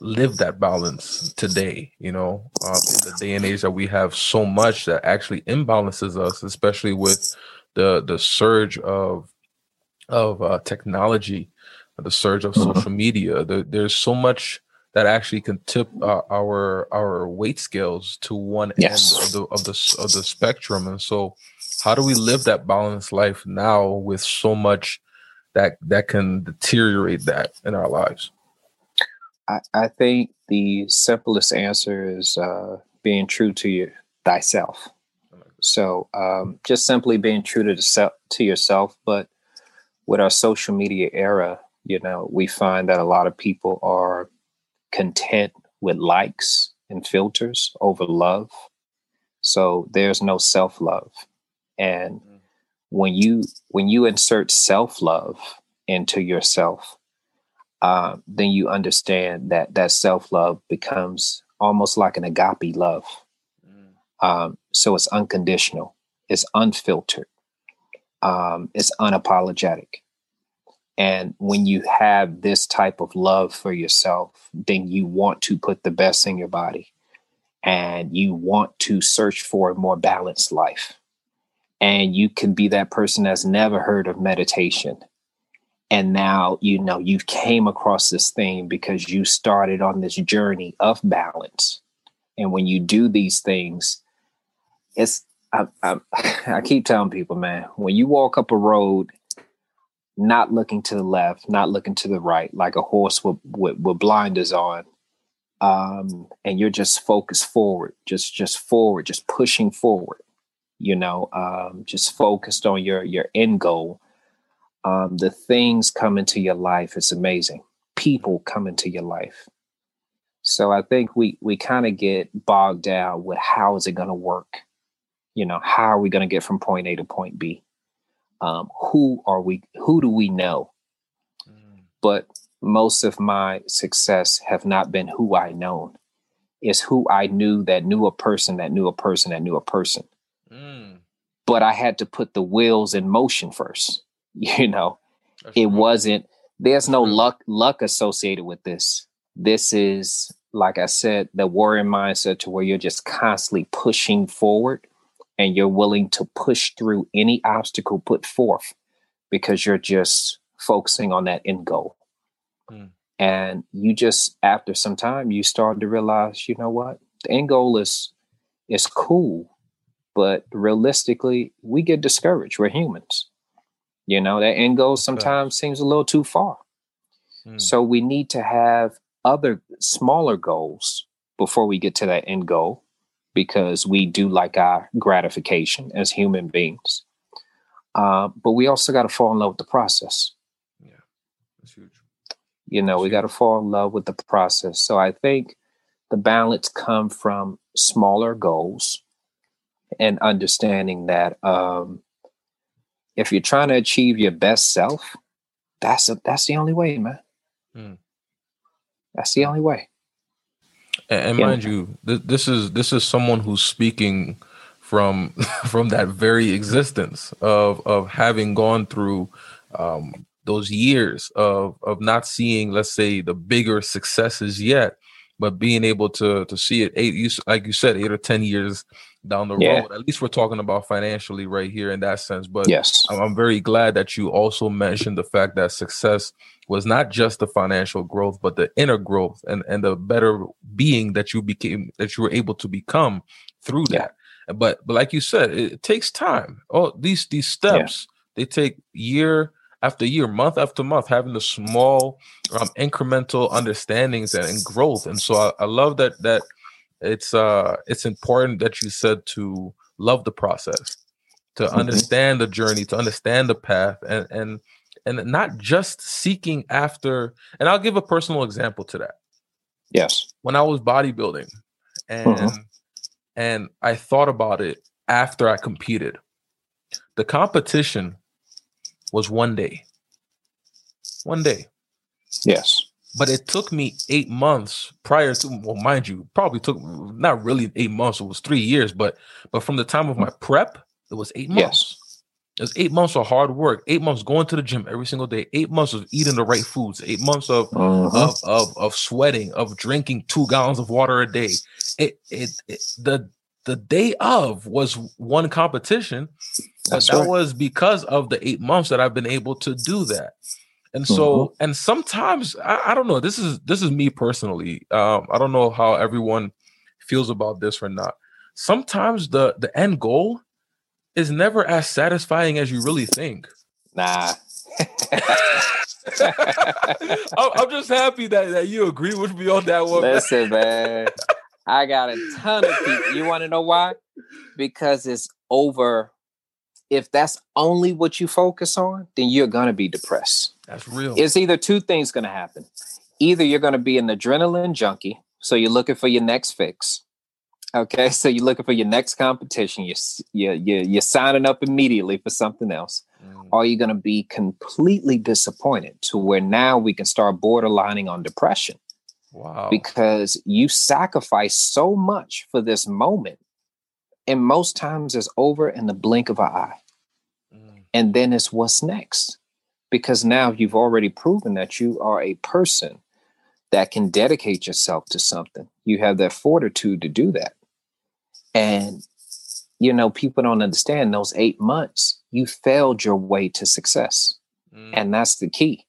live that balance today you know um, in the day and age that we have so much that actually imbalances us especially with the the surge of of uh, technology the surge of mm-hmm. social media the, there's so much that actually can tip uh, our our weight scales to one yes. end of the of the of the spectrum and so how do we live that balanced life now with so much that that can deteriorate that in our lives? I, I think the simplest answer is uh, being true to thyself. So um, just simply being true to the self, to yourself. But with our social media era, you know, we find that a lot of people are content with likes and filters over love. So there's no self love, and mm when you when you insert self love into yourself, uh, then you understand that that self love becomes almost like an agape love. Mm. Um, so it's unconditional, it's unfiltered, um, it's unapologetic. And when you have this type of love for yourself, then you want to put the best in your body. And you want to search for a more balanced life. And you can be that person that's never heard of meditation. And now you know you've came across this thing because you started on this journey of balance. And when you do these things it's I, I, I keep telling people man when you walk up a road not looking to the left not looking to the right like a horse with, with, with blinders on um, and you're just focused forward just just forward just pushing forward you know, um, just focused on your your end goal. Um, the things come into your life. It's amazing. People come into your life. So I think we we kind of get bogged down with how is it going to work? You know, how are we going to get from point A to point B? Um, who are we? Who do we know? Mm. But most of my success have not been who I known. It's who I knew that knew a person that knew a person that knew a person. Mm. But I had to put the wheels in motion first. You know, That's it wasn't, there's no luck luck associated with this. This is, like I said, the warrior mindset to where you're just constantly pushing forward and you're willing to push through any obstacle put forth because you're just focusing on that end goal. Mm. And you just after some time you start to realize, you know what? The end goal is is cool, but realistically, we get discouraged. We're humans. You know, that end goal sometimes seems a little too far. Hmm. So we need to have other smaller goals before we get to that end goal because we do like our gratification as human beings. Uh, but we also got to fall in love with the process. Yeah, that's huge. You know, that's we got to fall in love with the process. So I think the balance come from smaller goals and understanding that um, if you're trying to achieve your best self, that's a, that's the only way, man. Mm. That's the only way. And, and mind you, th- this is this is someone who's speaking from from that very existence of of having gone through um, those years of of not seeing, let's say, the bigger successes yet, but being able to to see it eight, you like you said, eight or ten years down the yeah. road. At least we're talking about financially right here in that sense. But yes, I'm, very glad that you also mentioned the fact that success was not just the financial growth, but the inner growth and and the better being that you became that you were able to become through that. Yeah. But but like you said, it, it takes time. Oh, these these steps yeah. they take year after year, month after month, having the small um, incremental understandings and, and, growth. And so I, I love that that it's uh it's important that you said to love the process, to mm-hmm. understand the journey, to understand the path, and and and not just seeking after. And I'll give a personal example to that. Yes. When I was bodybuilding, and mm-hmm. and I thought about it after I competed, the competition was one day. One day. Yes. But it took me eight months prior to, well, mind you, probably took not really eight months, it was three years, but but from the time of my prep, it was eight months. Yes. It was eight months of hard work, eight months going to the gym every single day, eight months of eating the right foods, eight months of uh-huh. of, of of sweating, of drinking two gallons of water a day. It, it, it the the day of was one competition, but that right. was because of the eight months that I've been able to do that. And so, mm-hmm. and sometimes I, I, don't know. This is this is me personally. Um, I don't know how everyone feels about this or not. Sometimes the the end goal is never as satisfying as you really think. Nah. I'm, just happy that, that you agree with me on that one. Listen, man. I got a ton of people. You want to know why? Because it's over. If that's only what you focus on, then you're going to be depressed. That's real. It's either two things going to happen. Either you're going to be an adrenaline junkie, so you're looking for your next fix. Okay, so you're looking for your next competition. You're you're you're, you're signing up immediately for something else, mm. or you're going to be completely disappointed to where now we can start borderlining on depression. Wow. Because you sacrifice so much for this moment. And most times it's over in the blink of an eye. Mm. And then it's what's next. Because now you've already proven that you are a person that can dedicate yourself to something. You have that fortitude to do that. And, you know, people don't understand those eight months, you failed your way to success. Mm. And that's the key.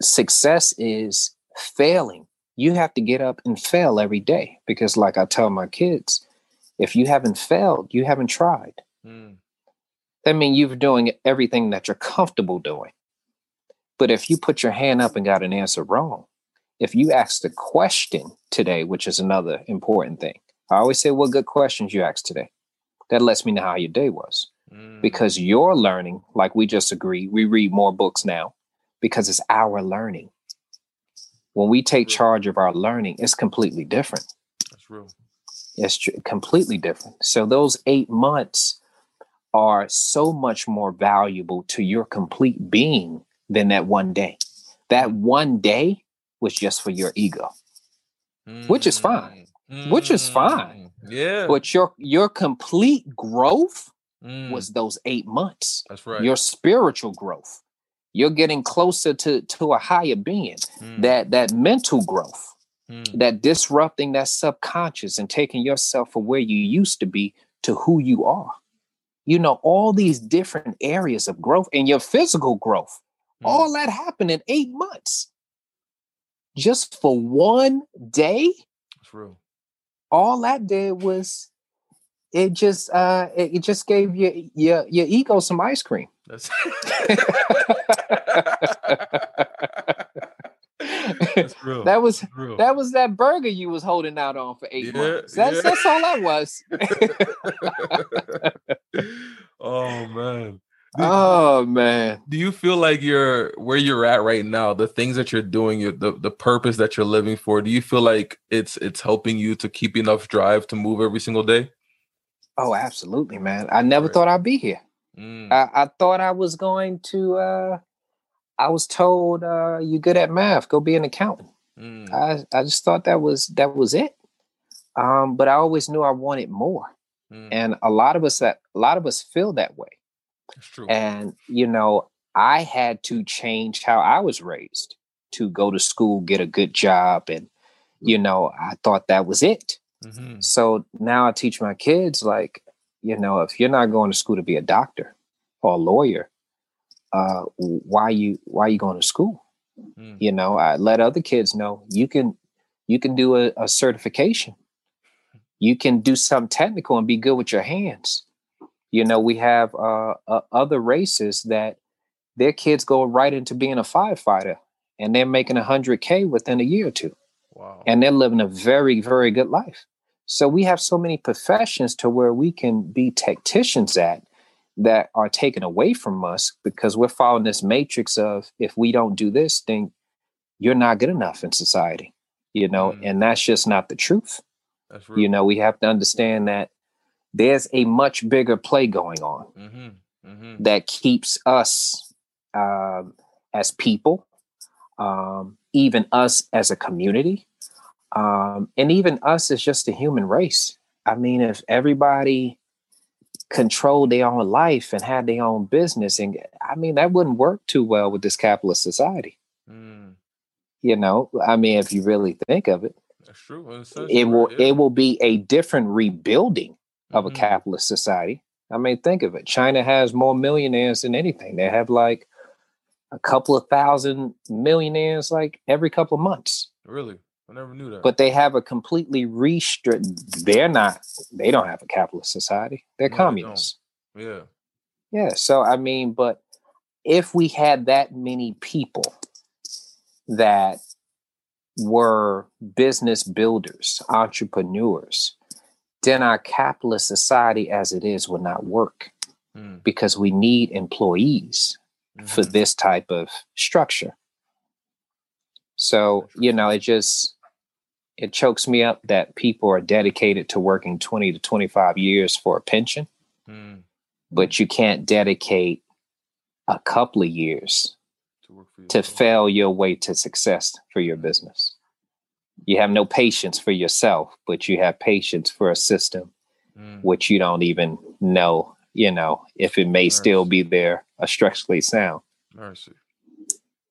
Success is failing. You have to get up and fail every day because, like I tell my kids, if you haven't failed, you haven't tried. Mm. That means you're doing everything that you're comfortable doing. But if you put your hand up and got an answer wrong, if you asked a question today, which is another important thing, I always say, What good questions you asked today? That lets me know how your day was. Mm. Because you're learning, like we just agreed, we read more books now because it's our learning. When we take charge of our learning, it's completely different. That's real. It's tr- completely different. So those eight months are so much more valuable to your complete being than that one day. That one day was just for your ego, mm. which is fine. Mm. Which is fine. Mm. Yeah. But your your complete growth mm. was those eight months. That's right. Your spiritual growth you're getting closer to to a higher being mm. that that mental growth mm. that disrupting that subconscious and taking yourself from where you used to be to who you are you know all these different areas of growth and your physical growth mm. all that happened in eight months just for one day true all that did was it just uh it, it just gave your your your ego some ice cream that's. That was real. that was that burger you was holding out on for eight yeah, months. That's yeah. that's all that was. oh man. Do, oh man. Do you feel like you're where you're at right now, the things that you're doing, the the purpose that you're living for, do you feel like it's it's helping you to keep enough drive to move every single day? Oh, absolutely, man. I never right. thought I'd be here. Mm. I, I, thought I was going to. Uh, I was told uh, you're good at math. Go be an accountant. Mm. I I just thought that was that was it. Um, but I always knew I wanted more, mm. and a lot of us that a lot of us feel that way. That's true. And you know, I had to change how I was raised to go to school, get a good job. And, you know, I thought that was it. Mm-hmm. So now I teach my kids, like, you know, if you're not going to school to be a doctor or a lawyer, uh, why you why are you going to school? Mm. You know, I let other kids know you can you can do a, a certification. You can do something technical and be good with your hands. You know, we have uh, uh, other races that their kids go right into being a firefighter and they're making 100K within a year or two. Wow. And they're living a very, very good life. So we have so many professions to where we can be tacticians at that are taken away from us because we're following this matrix of if we don't do this, then you're not good enough in society, you know, mm. and that's just not the truth. You know, we have to understand that there's a much bigger play going on mm-hmm. Mm-hmm. that keeps us um, as people, um, even us as a community, um, and even us as just a human race. I mean, if everybody controlled their own life and have their own business, and I mean, that wouldn't work too well with this capitalist society. Mm. You know, I mean, if you really think of it, that's true. It will yeah. it will be a different rebuilding of mm-hmm. a capitalist society. I mean, think of it. China has more millionaires than anything. They have like a couple of thousand millionaires like every couple of months. Really? I never knew that. But they have a completely restrict. They're not. They don't have a capitalist society. They're no, communists. They yeah. Yeah. So I mean, but if we had that many people that were business builders, entrepreneurs, then our capitalist society as it is would not work mm. because we need employees mm-hmm. for this type of structure. So, you know, it just it chokes me up that people are dedicated to working 20 to 25 years for a pension. Mm. But you can't dedicate a couple of years to, to fail your way to success for your business you have no patience for yourself, but you have patience for a system mm. which you don't even know, you know, if it may Mercy. still be there a structurally sound. Mercy.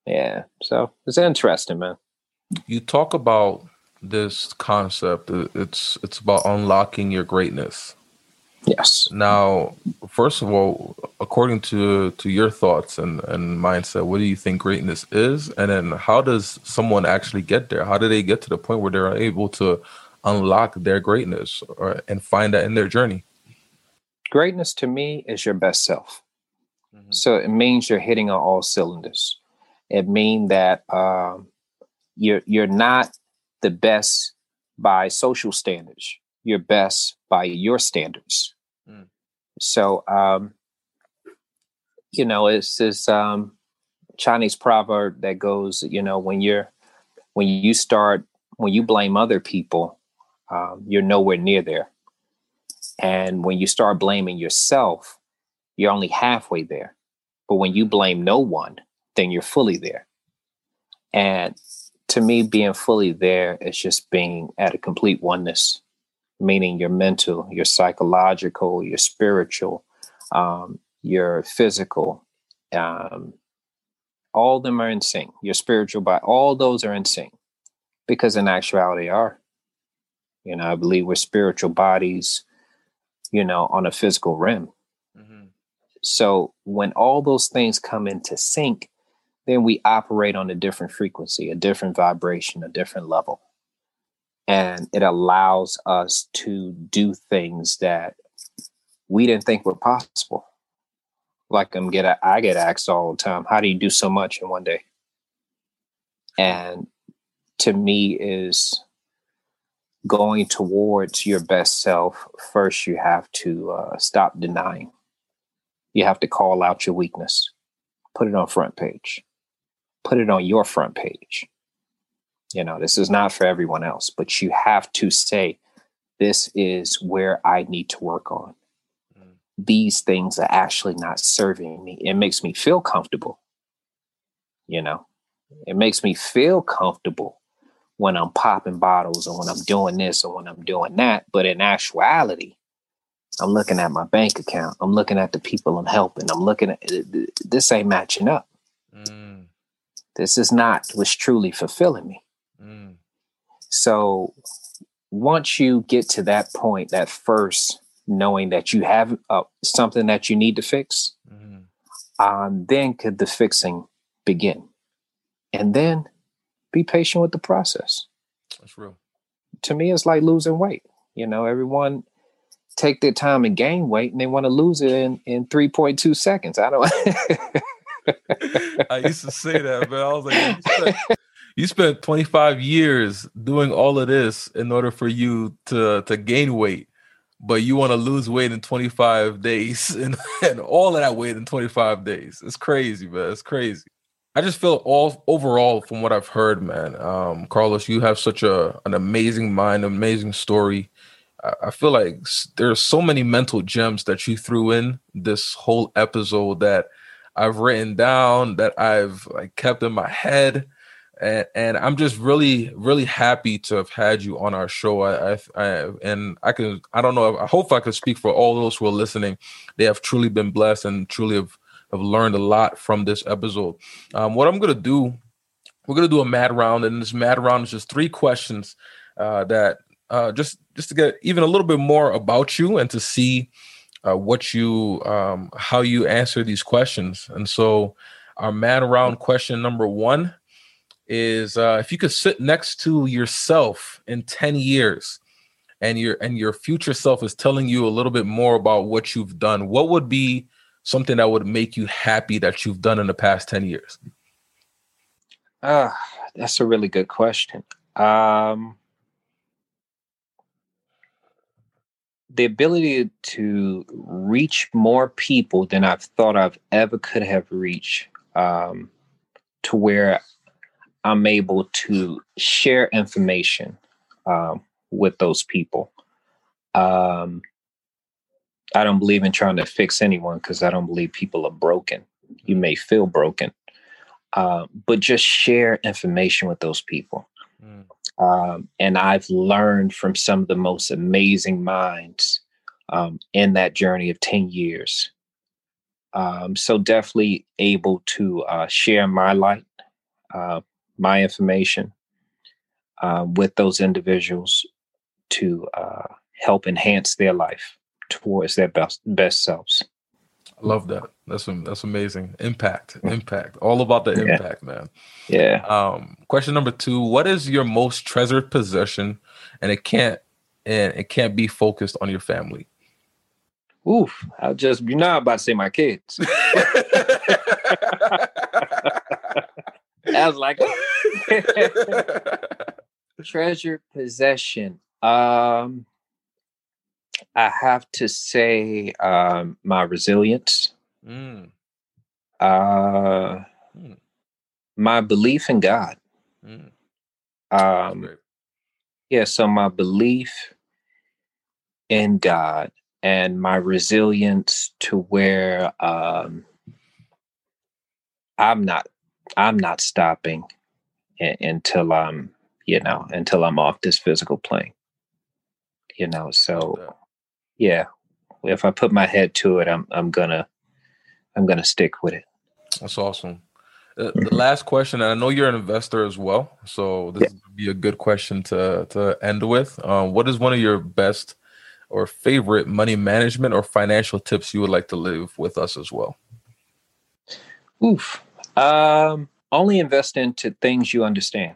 Yeah. So it's interesting, man. You talk about this concept. It's it's about unlocking your greatness. Yes. Now, first of all, according to to your thoughts and, and mindset, what do you think greatness is? And then how does someone actually get there? How do they get to the point where they're able to unlock their greatness or and find that in their journey? Greatness to me is your best self. Mm-hmm. So it means you're hitting on all cylinders. It means that um, you're you're not the best by social standards your best by your standards. Mm. So, um, you know, it's this um, Chinese proverb that goes, you know, when you're when you start when you blame other people, um, you're nowhere near there, and when you start blaming yourself, you're only halfway there. But when you blame no one, then you're fully there. And to me, being fully there is just being at a complete oneness meaning your mental, your psychological, your spiritual, um, your physical. Um, all of them are in sync. Your spiritual body, all those are in sync because in actuality are. You know, I believe we're spiritual bodies, you know, on a physical rim. Mm-hmm. So when all those things come into sync, then we operate on a different frequency, a different vibration, a different level and it allows us to do things that we didn't think were possible. Like I'm get I get asked all the time, how do you do so much in one day? And to me is going towards your best self. First, you have to uh, stop denying. You have to call out your weakness, put it on front page, put it on your front page you know, this is not for everyone else, but you have to say, this is where I need to work on. Mm. These things are actually not serving me. It makes me feel comfortable. You know, it makes me feel comfortable when I'm popping bottles or when I'm doing this or when I'm doing that. But in actuality, I'm looking at my bank account. I'm looking at the people I'm helping. I'm looking at this ain't matching up. Mm. This is not what's truly fulfilling me. Mm. So once you get to that point, that first knowing that you have uh, something that you need to fix, mm. um, then could the fixing begin. And then be patient with the process. That's real. To me, it's like losing weight. You know, everyone take their time and gain weight and they want to lose it in, in 3.2 seconds. I don't I used to say that, but I was like, you spent, you spent 25 years doing all of this in order for you to to gain weight, but you want to lose weight in 25 days and, and all of that weight in 25 days. It's crazy, man. It's crazy. I just feel all overall from what I've heard, man. Um, Carlos, you have such a an amazing mind, amazing story. I feel like there's so many mental gems that you threw in this whole episode that I've written down that I've like kept in my head. And, and I'm just really, really happy to have had you on our show. I, I, I, and I can, I don't know, I hope I could speak for all those who are listening. They have truly been blessed and truly have, have learned a lot from this episode. Um, what I'm gonna do, we're gonna do a mad round, and this mad round is just three questions uh, that uh, just just to get even a little bit more about you and to see uh, what you um, how you answer these questions. And so, our man around question number one is uh, if you could sit next to yourself in ten years, and your and your future self is telling you a little bit more about what you've done, what would be something that would make you happy that you've done in the past ten years? Ah, that's a really good question. Um, the ability to reach more people than I've thought I've ever could have reached, um, to where I'm able to share information um, with those people. Um, I don't believe in trying to fix anyone because I don't believe people are broken. You may feel broken, uh, but just share information with those people. Mm. Um, and I've learned from some of the most amazing minds um, in that journey of 10 years. Um, so definitely able to uh, share my light, uh, my information uh, with those individuals to uh, help enhance their life towards their best best selves. I love that. That's that's amazing. Impact, impact. All about the yeah. impact, man. Yeah. Um, question number two: What is your most treasured possession, and it can't and it can't be focused on your family? Oof! I just you're not about to say my kids. I was like, treasured possession. Um, I have to say um, my resilience. Mm. Uh, mm. My belief in God. Mm. Um, yeah, so my belief in God and my resilience to where um, I'm not I'm not stopping until I'm you know until I'm off this physical plane. You know, so yeah, if I put my head to it, I'm I'm gonna I'm gonna stick with it. That's awesome. Uh, the last question, and I know you're an investor as well, so this yeah. would be a good question to to end with. Um, what is one of your best or favorite money management or financial tips you would like to leave with us as well? Oof. Um, only invest into things you understand.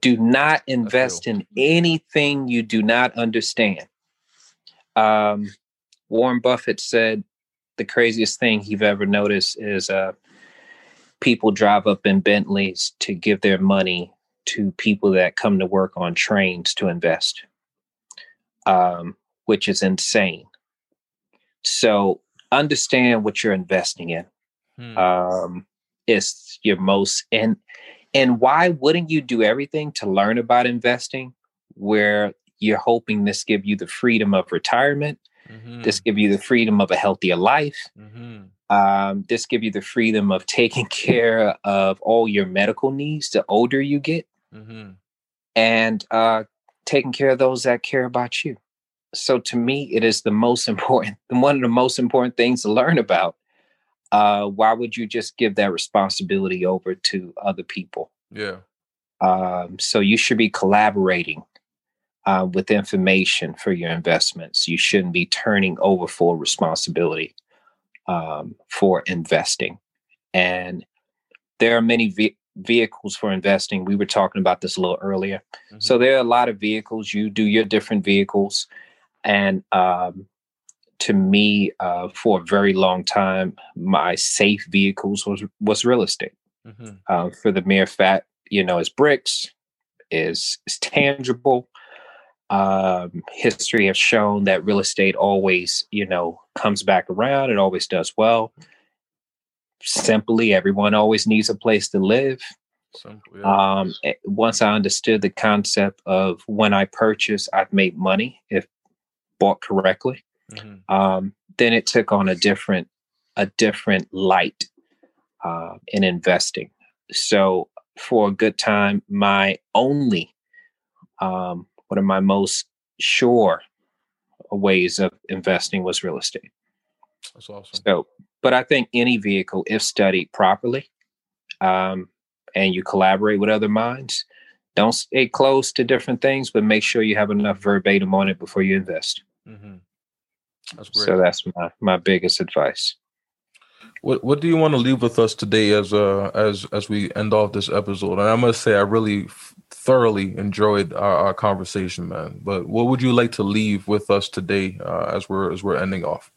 Do not invest in anything you do not understand. Um, Warren Buffett said the craziest thing he've ever noticed is uh, people drive up in Bentleys to give their money to people that come to work on trains to invest, um, which is insane. So understand what you're investing in. Hmm. Um, it's your most and and why wouldn't you do everything to learn about investing where you're hoping this give you the freedom of retirement, mm-hmm. this give you the freedom of a healthier life, mm-hmm. um, this give you the freedom of taking care of all your medical needs the older you get, mm-hmm. and uh, taking care of those that care about you. so to me, it is the most important, one of the most important things to learn about. Uh, why would you just give that responsibility over to other people? Yeah. Um, so you should be collaborating uh, with information for your investments. You shouldn't be turning over full responsibility um, for investing. And there are many ve- vehicles for investing. We were talking about this a little earlier. Mm-hmm. So there are a lot of vehicles. You do your different vehicles. And um, to me, uh, for a very long time, my safe vehicles was was real estate. Mm-hmm. Uh, for the mere fact, you know, it's bricks, is is tangible. Um, history has shown that real estate always, you know, comes back around. It always does well. Simply, everyone always needs a place to live. Simple, yeah. um, eh, once I understood the concept of when I purchase, I've made money if bought correctly. Mm-hmm. Um, then it took on a different a different light uh, in investing. So for a good time, my only um, one of my most sure ways of investing was real estate. That's awesome. So, but I think any vehicle, if studied properly, um, and you collaborate with other minds, don't stay close to different things, but make sure you have enough verbatim on it before you invest. Mm-hmm. That's great. So that's my my biggest advice. What What do you want to leave with us today as uh as as we end off this episode? And I must say, I really thoroughly enjoyed our, our, conversation, man. But what would you like to leave with us today uh, as we're as we're ending off?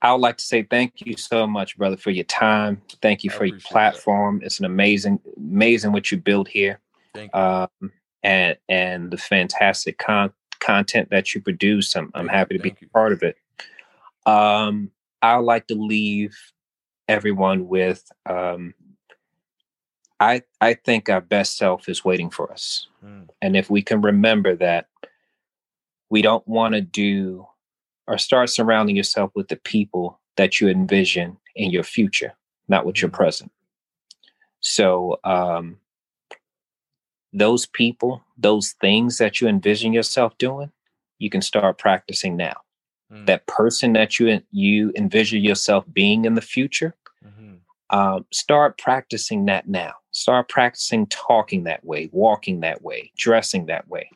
I would like to say thank you so much, brother, for your time. Thank you for your platform. That. It's an amazing, amazing what you build here. Thank you. Um, and and the fantastic con- content that you produce. I'm, I'm happy to be part of it. Um, I like to leave everyone with um, I I think our best self is waiting for us. Mm. And if we can remember that we don't want to do or start surrounding yourself with the people that you envision in your future, not with mm. your present. So um those people, those things that you envision yourself doing, you can start practicing now. Mm. That person that you you envision yourself being in the future, mm-hmm. um, start practicing that now. Start practicing talking that way, walking that way, dressing that way,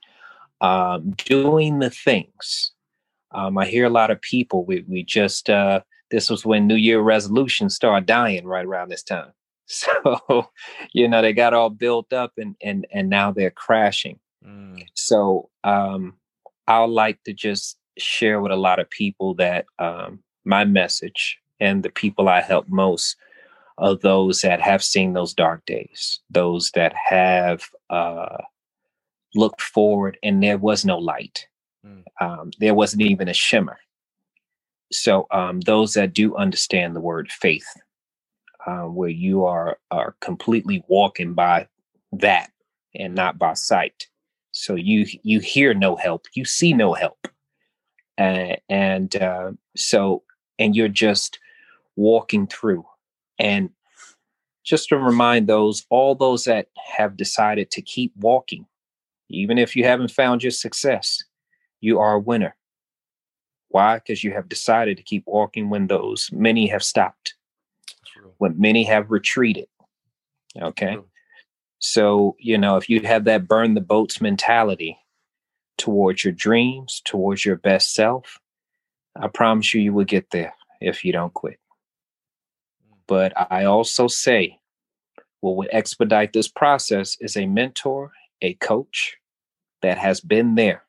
um, doing the things. Um, I hear a lot of people. We we just uh, this was when New Year resolutions started dying right around this time. So, you know, they got all built up and and and now they're crashing. Mm. So, um, I like to just share with a lot of people that um, my message and the people I help most are those that have seen those dark days, those that have uh, looked forward and there was no light. Mm. Um, there wasn't even a shimmer. So, um, those that do understand the word faith uh, where you are are completely walking by that and not by sight. So you you hear no help, you see no help, uh, and uh, so and you're just walking through. And just to remind those, all those that have decided to keep walking, even if you haven't found your success, you are a winner. Why? Because you have decided to keep walking when those many have stopped when many have retreated. Okay. So, you know, if you have that burn the boats mentality towards your dreams, towards your best self, I promise you, you will get there if you don't quit. Mm. But I also say, what would expedite this process is a mentor, a coach that has been there.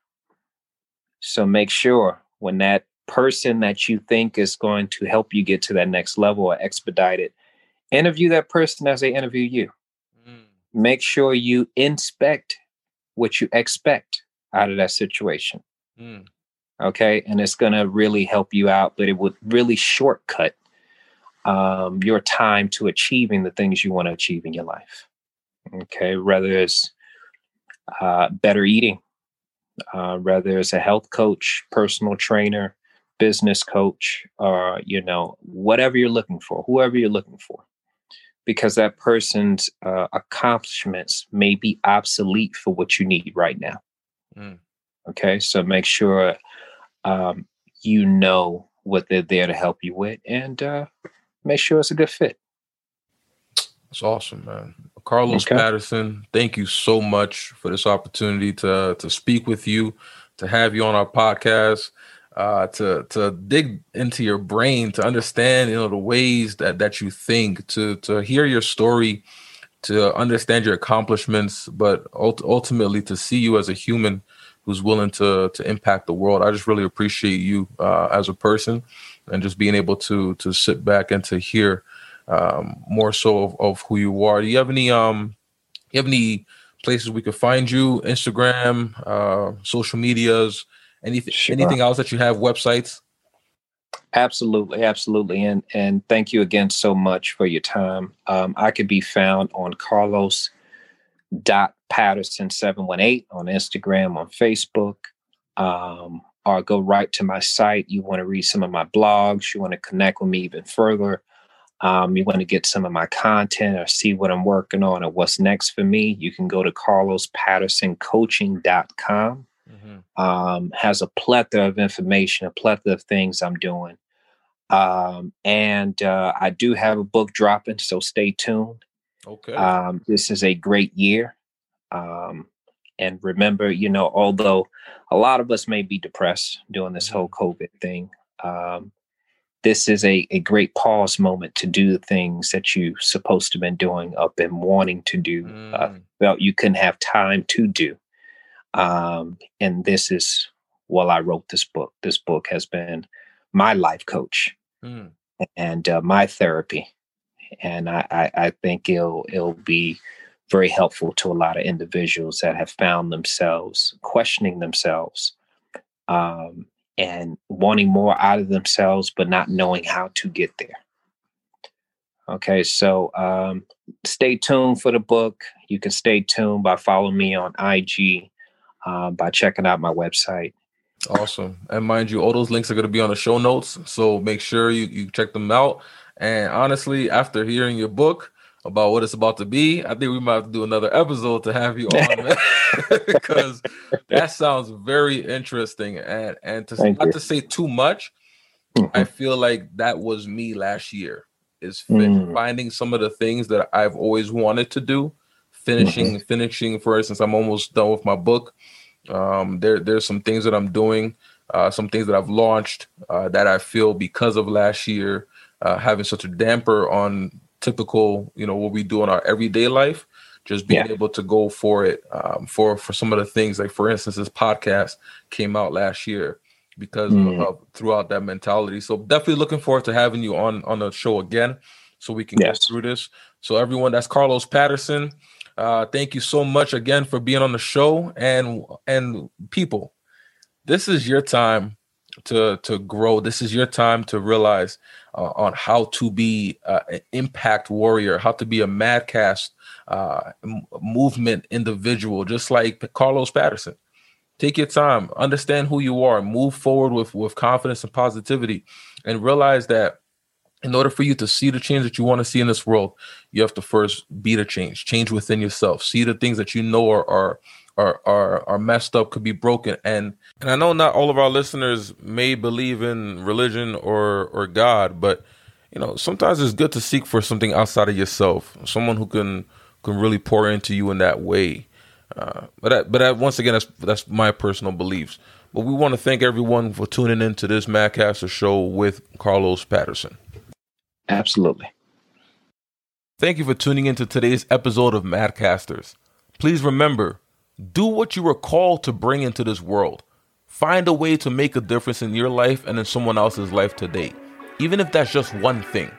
So make sure when that person that you think is going to help you get to that next level or expedite it interview that person as they interview you. Mm. Make sure you inspect what you expect out of that situation. Mm. Okay. And it's going to really help you out, but it would really shortcut um, your time to achieving the things you want to achieve in your life. Okay. Whether it's uh, better eating, uh, whether it's a health coach, personal trainer, business coach, or, you know, whatever you're looking for, whoever you're looking for because that person's uh, accomplishments may be obsolete for what you need right now. Mm. Okay, so make sure um, you know what they're there to help you with, and uh, make sure it's a good fit. That's awesome, man. Carlos okay. Patterson, thank you so much for this opportunity to to speak with you, to have you on our podcast, uh, to to dig into your brain, to understand you know the ways that that you think, to to hear your story, to understand your accomplishments, but ultimately to see you as a human who's willing to to impact the world. I just really appreciate you uh, as a person, and just being able to to sit back and to hear um, more so of, of, who you are. Do you have any um, you have any places we could find you? Instagram, uh, social medias, anything sure. anything else that you have? Websites. Absolutely, absolutely, and and thank you again so much for your time. Um, I could be found on Carlos dot Patterson seven one eight on Instagram, on Facebook, um, or go right to my site. You want to read some of my blogs, you want to connect with me even further um, you want to get some of my content or see what I'm working on or what's next for me, you can go to carlospattersoncoaching.com. Mm-hmm. Um, has a plethora of information, a plethora of things I'm doing. Um, and uh, I do have a book dropping, so stay tuned. Okay. Um, this is a great year. Um, and remember, you know, although a lot of us may be depressed during this whole mm-hmm. COVID thing, um, this is a, a great pause moment to do the things that you supposed to been doing up and wanting to do uh, mm. uh, felt you couldn't have time to do um, and this is well i wrote this book this book has been my life coach mm. and uh, my therapy and I, I, I think it'll it'll be very helpful to a lot of individuals that have found themselves questioning themselves um, and wanting more out of themselves, but not knowing how to get there. Okay, so um, stay tuned for the book. You can stay tuned by following me on IG, uh, by checking out my website. Awesome. And mind you, all those links are going to be on the show notes. So make sure you, you check them out. And honestly, after hearing your book, about what it's about to be, I think we might have to do another episode to have you on, because that sounds very interesting. And and to Thank not you. to say too much, mm-hmm. I feel like that was me last year. Is mm. finding some of the things that I've always wanted to do, finishing mm-hmm. finishing. For instance, I'm almost done with my book. Um, there there's some things that I'm doing, uh, some things that I've launched uh, that I feel because of last year. Uh, having such a damper on typical, you know, what we do in our everyday life. Just being yeah. able to go for it um, for for some of the things, like for instance, this podcast came out last year because mm. of, throughout that mentality. So definitely looking forward to having you on on the show again, so we can yes. go through this. So everyone, that's Carlos Patterson. Uh, thank you so much again for being on the show, and and people, this is your time to to grow. This is your time to realize uh, on how to be uh, an impact warrior, how to be a madcast uh, movement individual, just like Carlos Patterson. Take your time, understand who you are, move forward with with confidence and positivity, and realize that in order for you to see the change that you want to see in this world, you have to first be the change, change within yourself, see the things that you know are are are are are messed up, could be broken. And and I know not all of our listeners may believe in religion or or God, but you know sometimes it's good to seek for something outside of yourself, someone who can can really pour into you in that way. Uh, but that, but that, once again, that's that's my personal beliefs. But we want to thank everyone for tuning in to this Madcaster show with Carlos Patterson. Absolutely. Thank you for tuning into today's episode of Madcasters. Please remember do what you were called to bring into this world. Find a way to make a difference in your life and in someone else's life today, even if that's just one thing.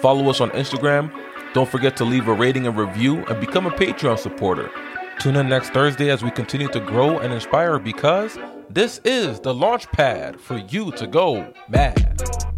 Follow us on Instagram. Don't forget to leave a rating and review and become a Patreon supporter. Tune in next Thursday as we continue to grow and inspire because this is the launch pad for you to go mad.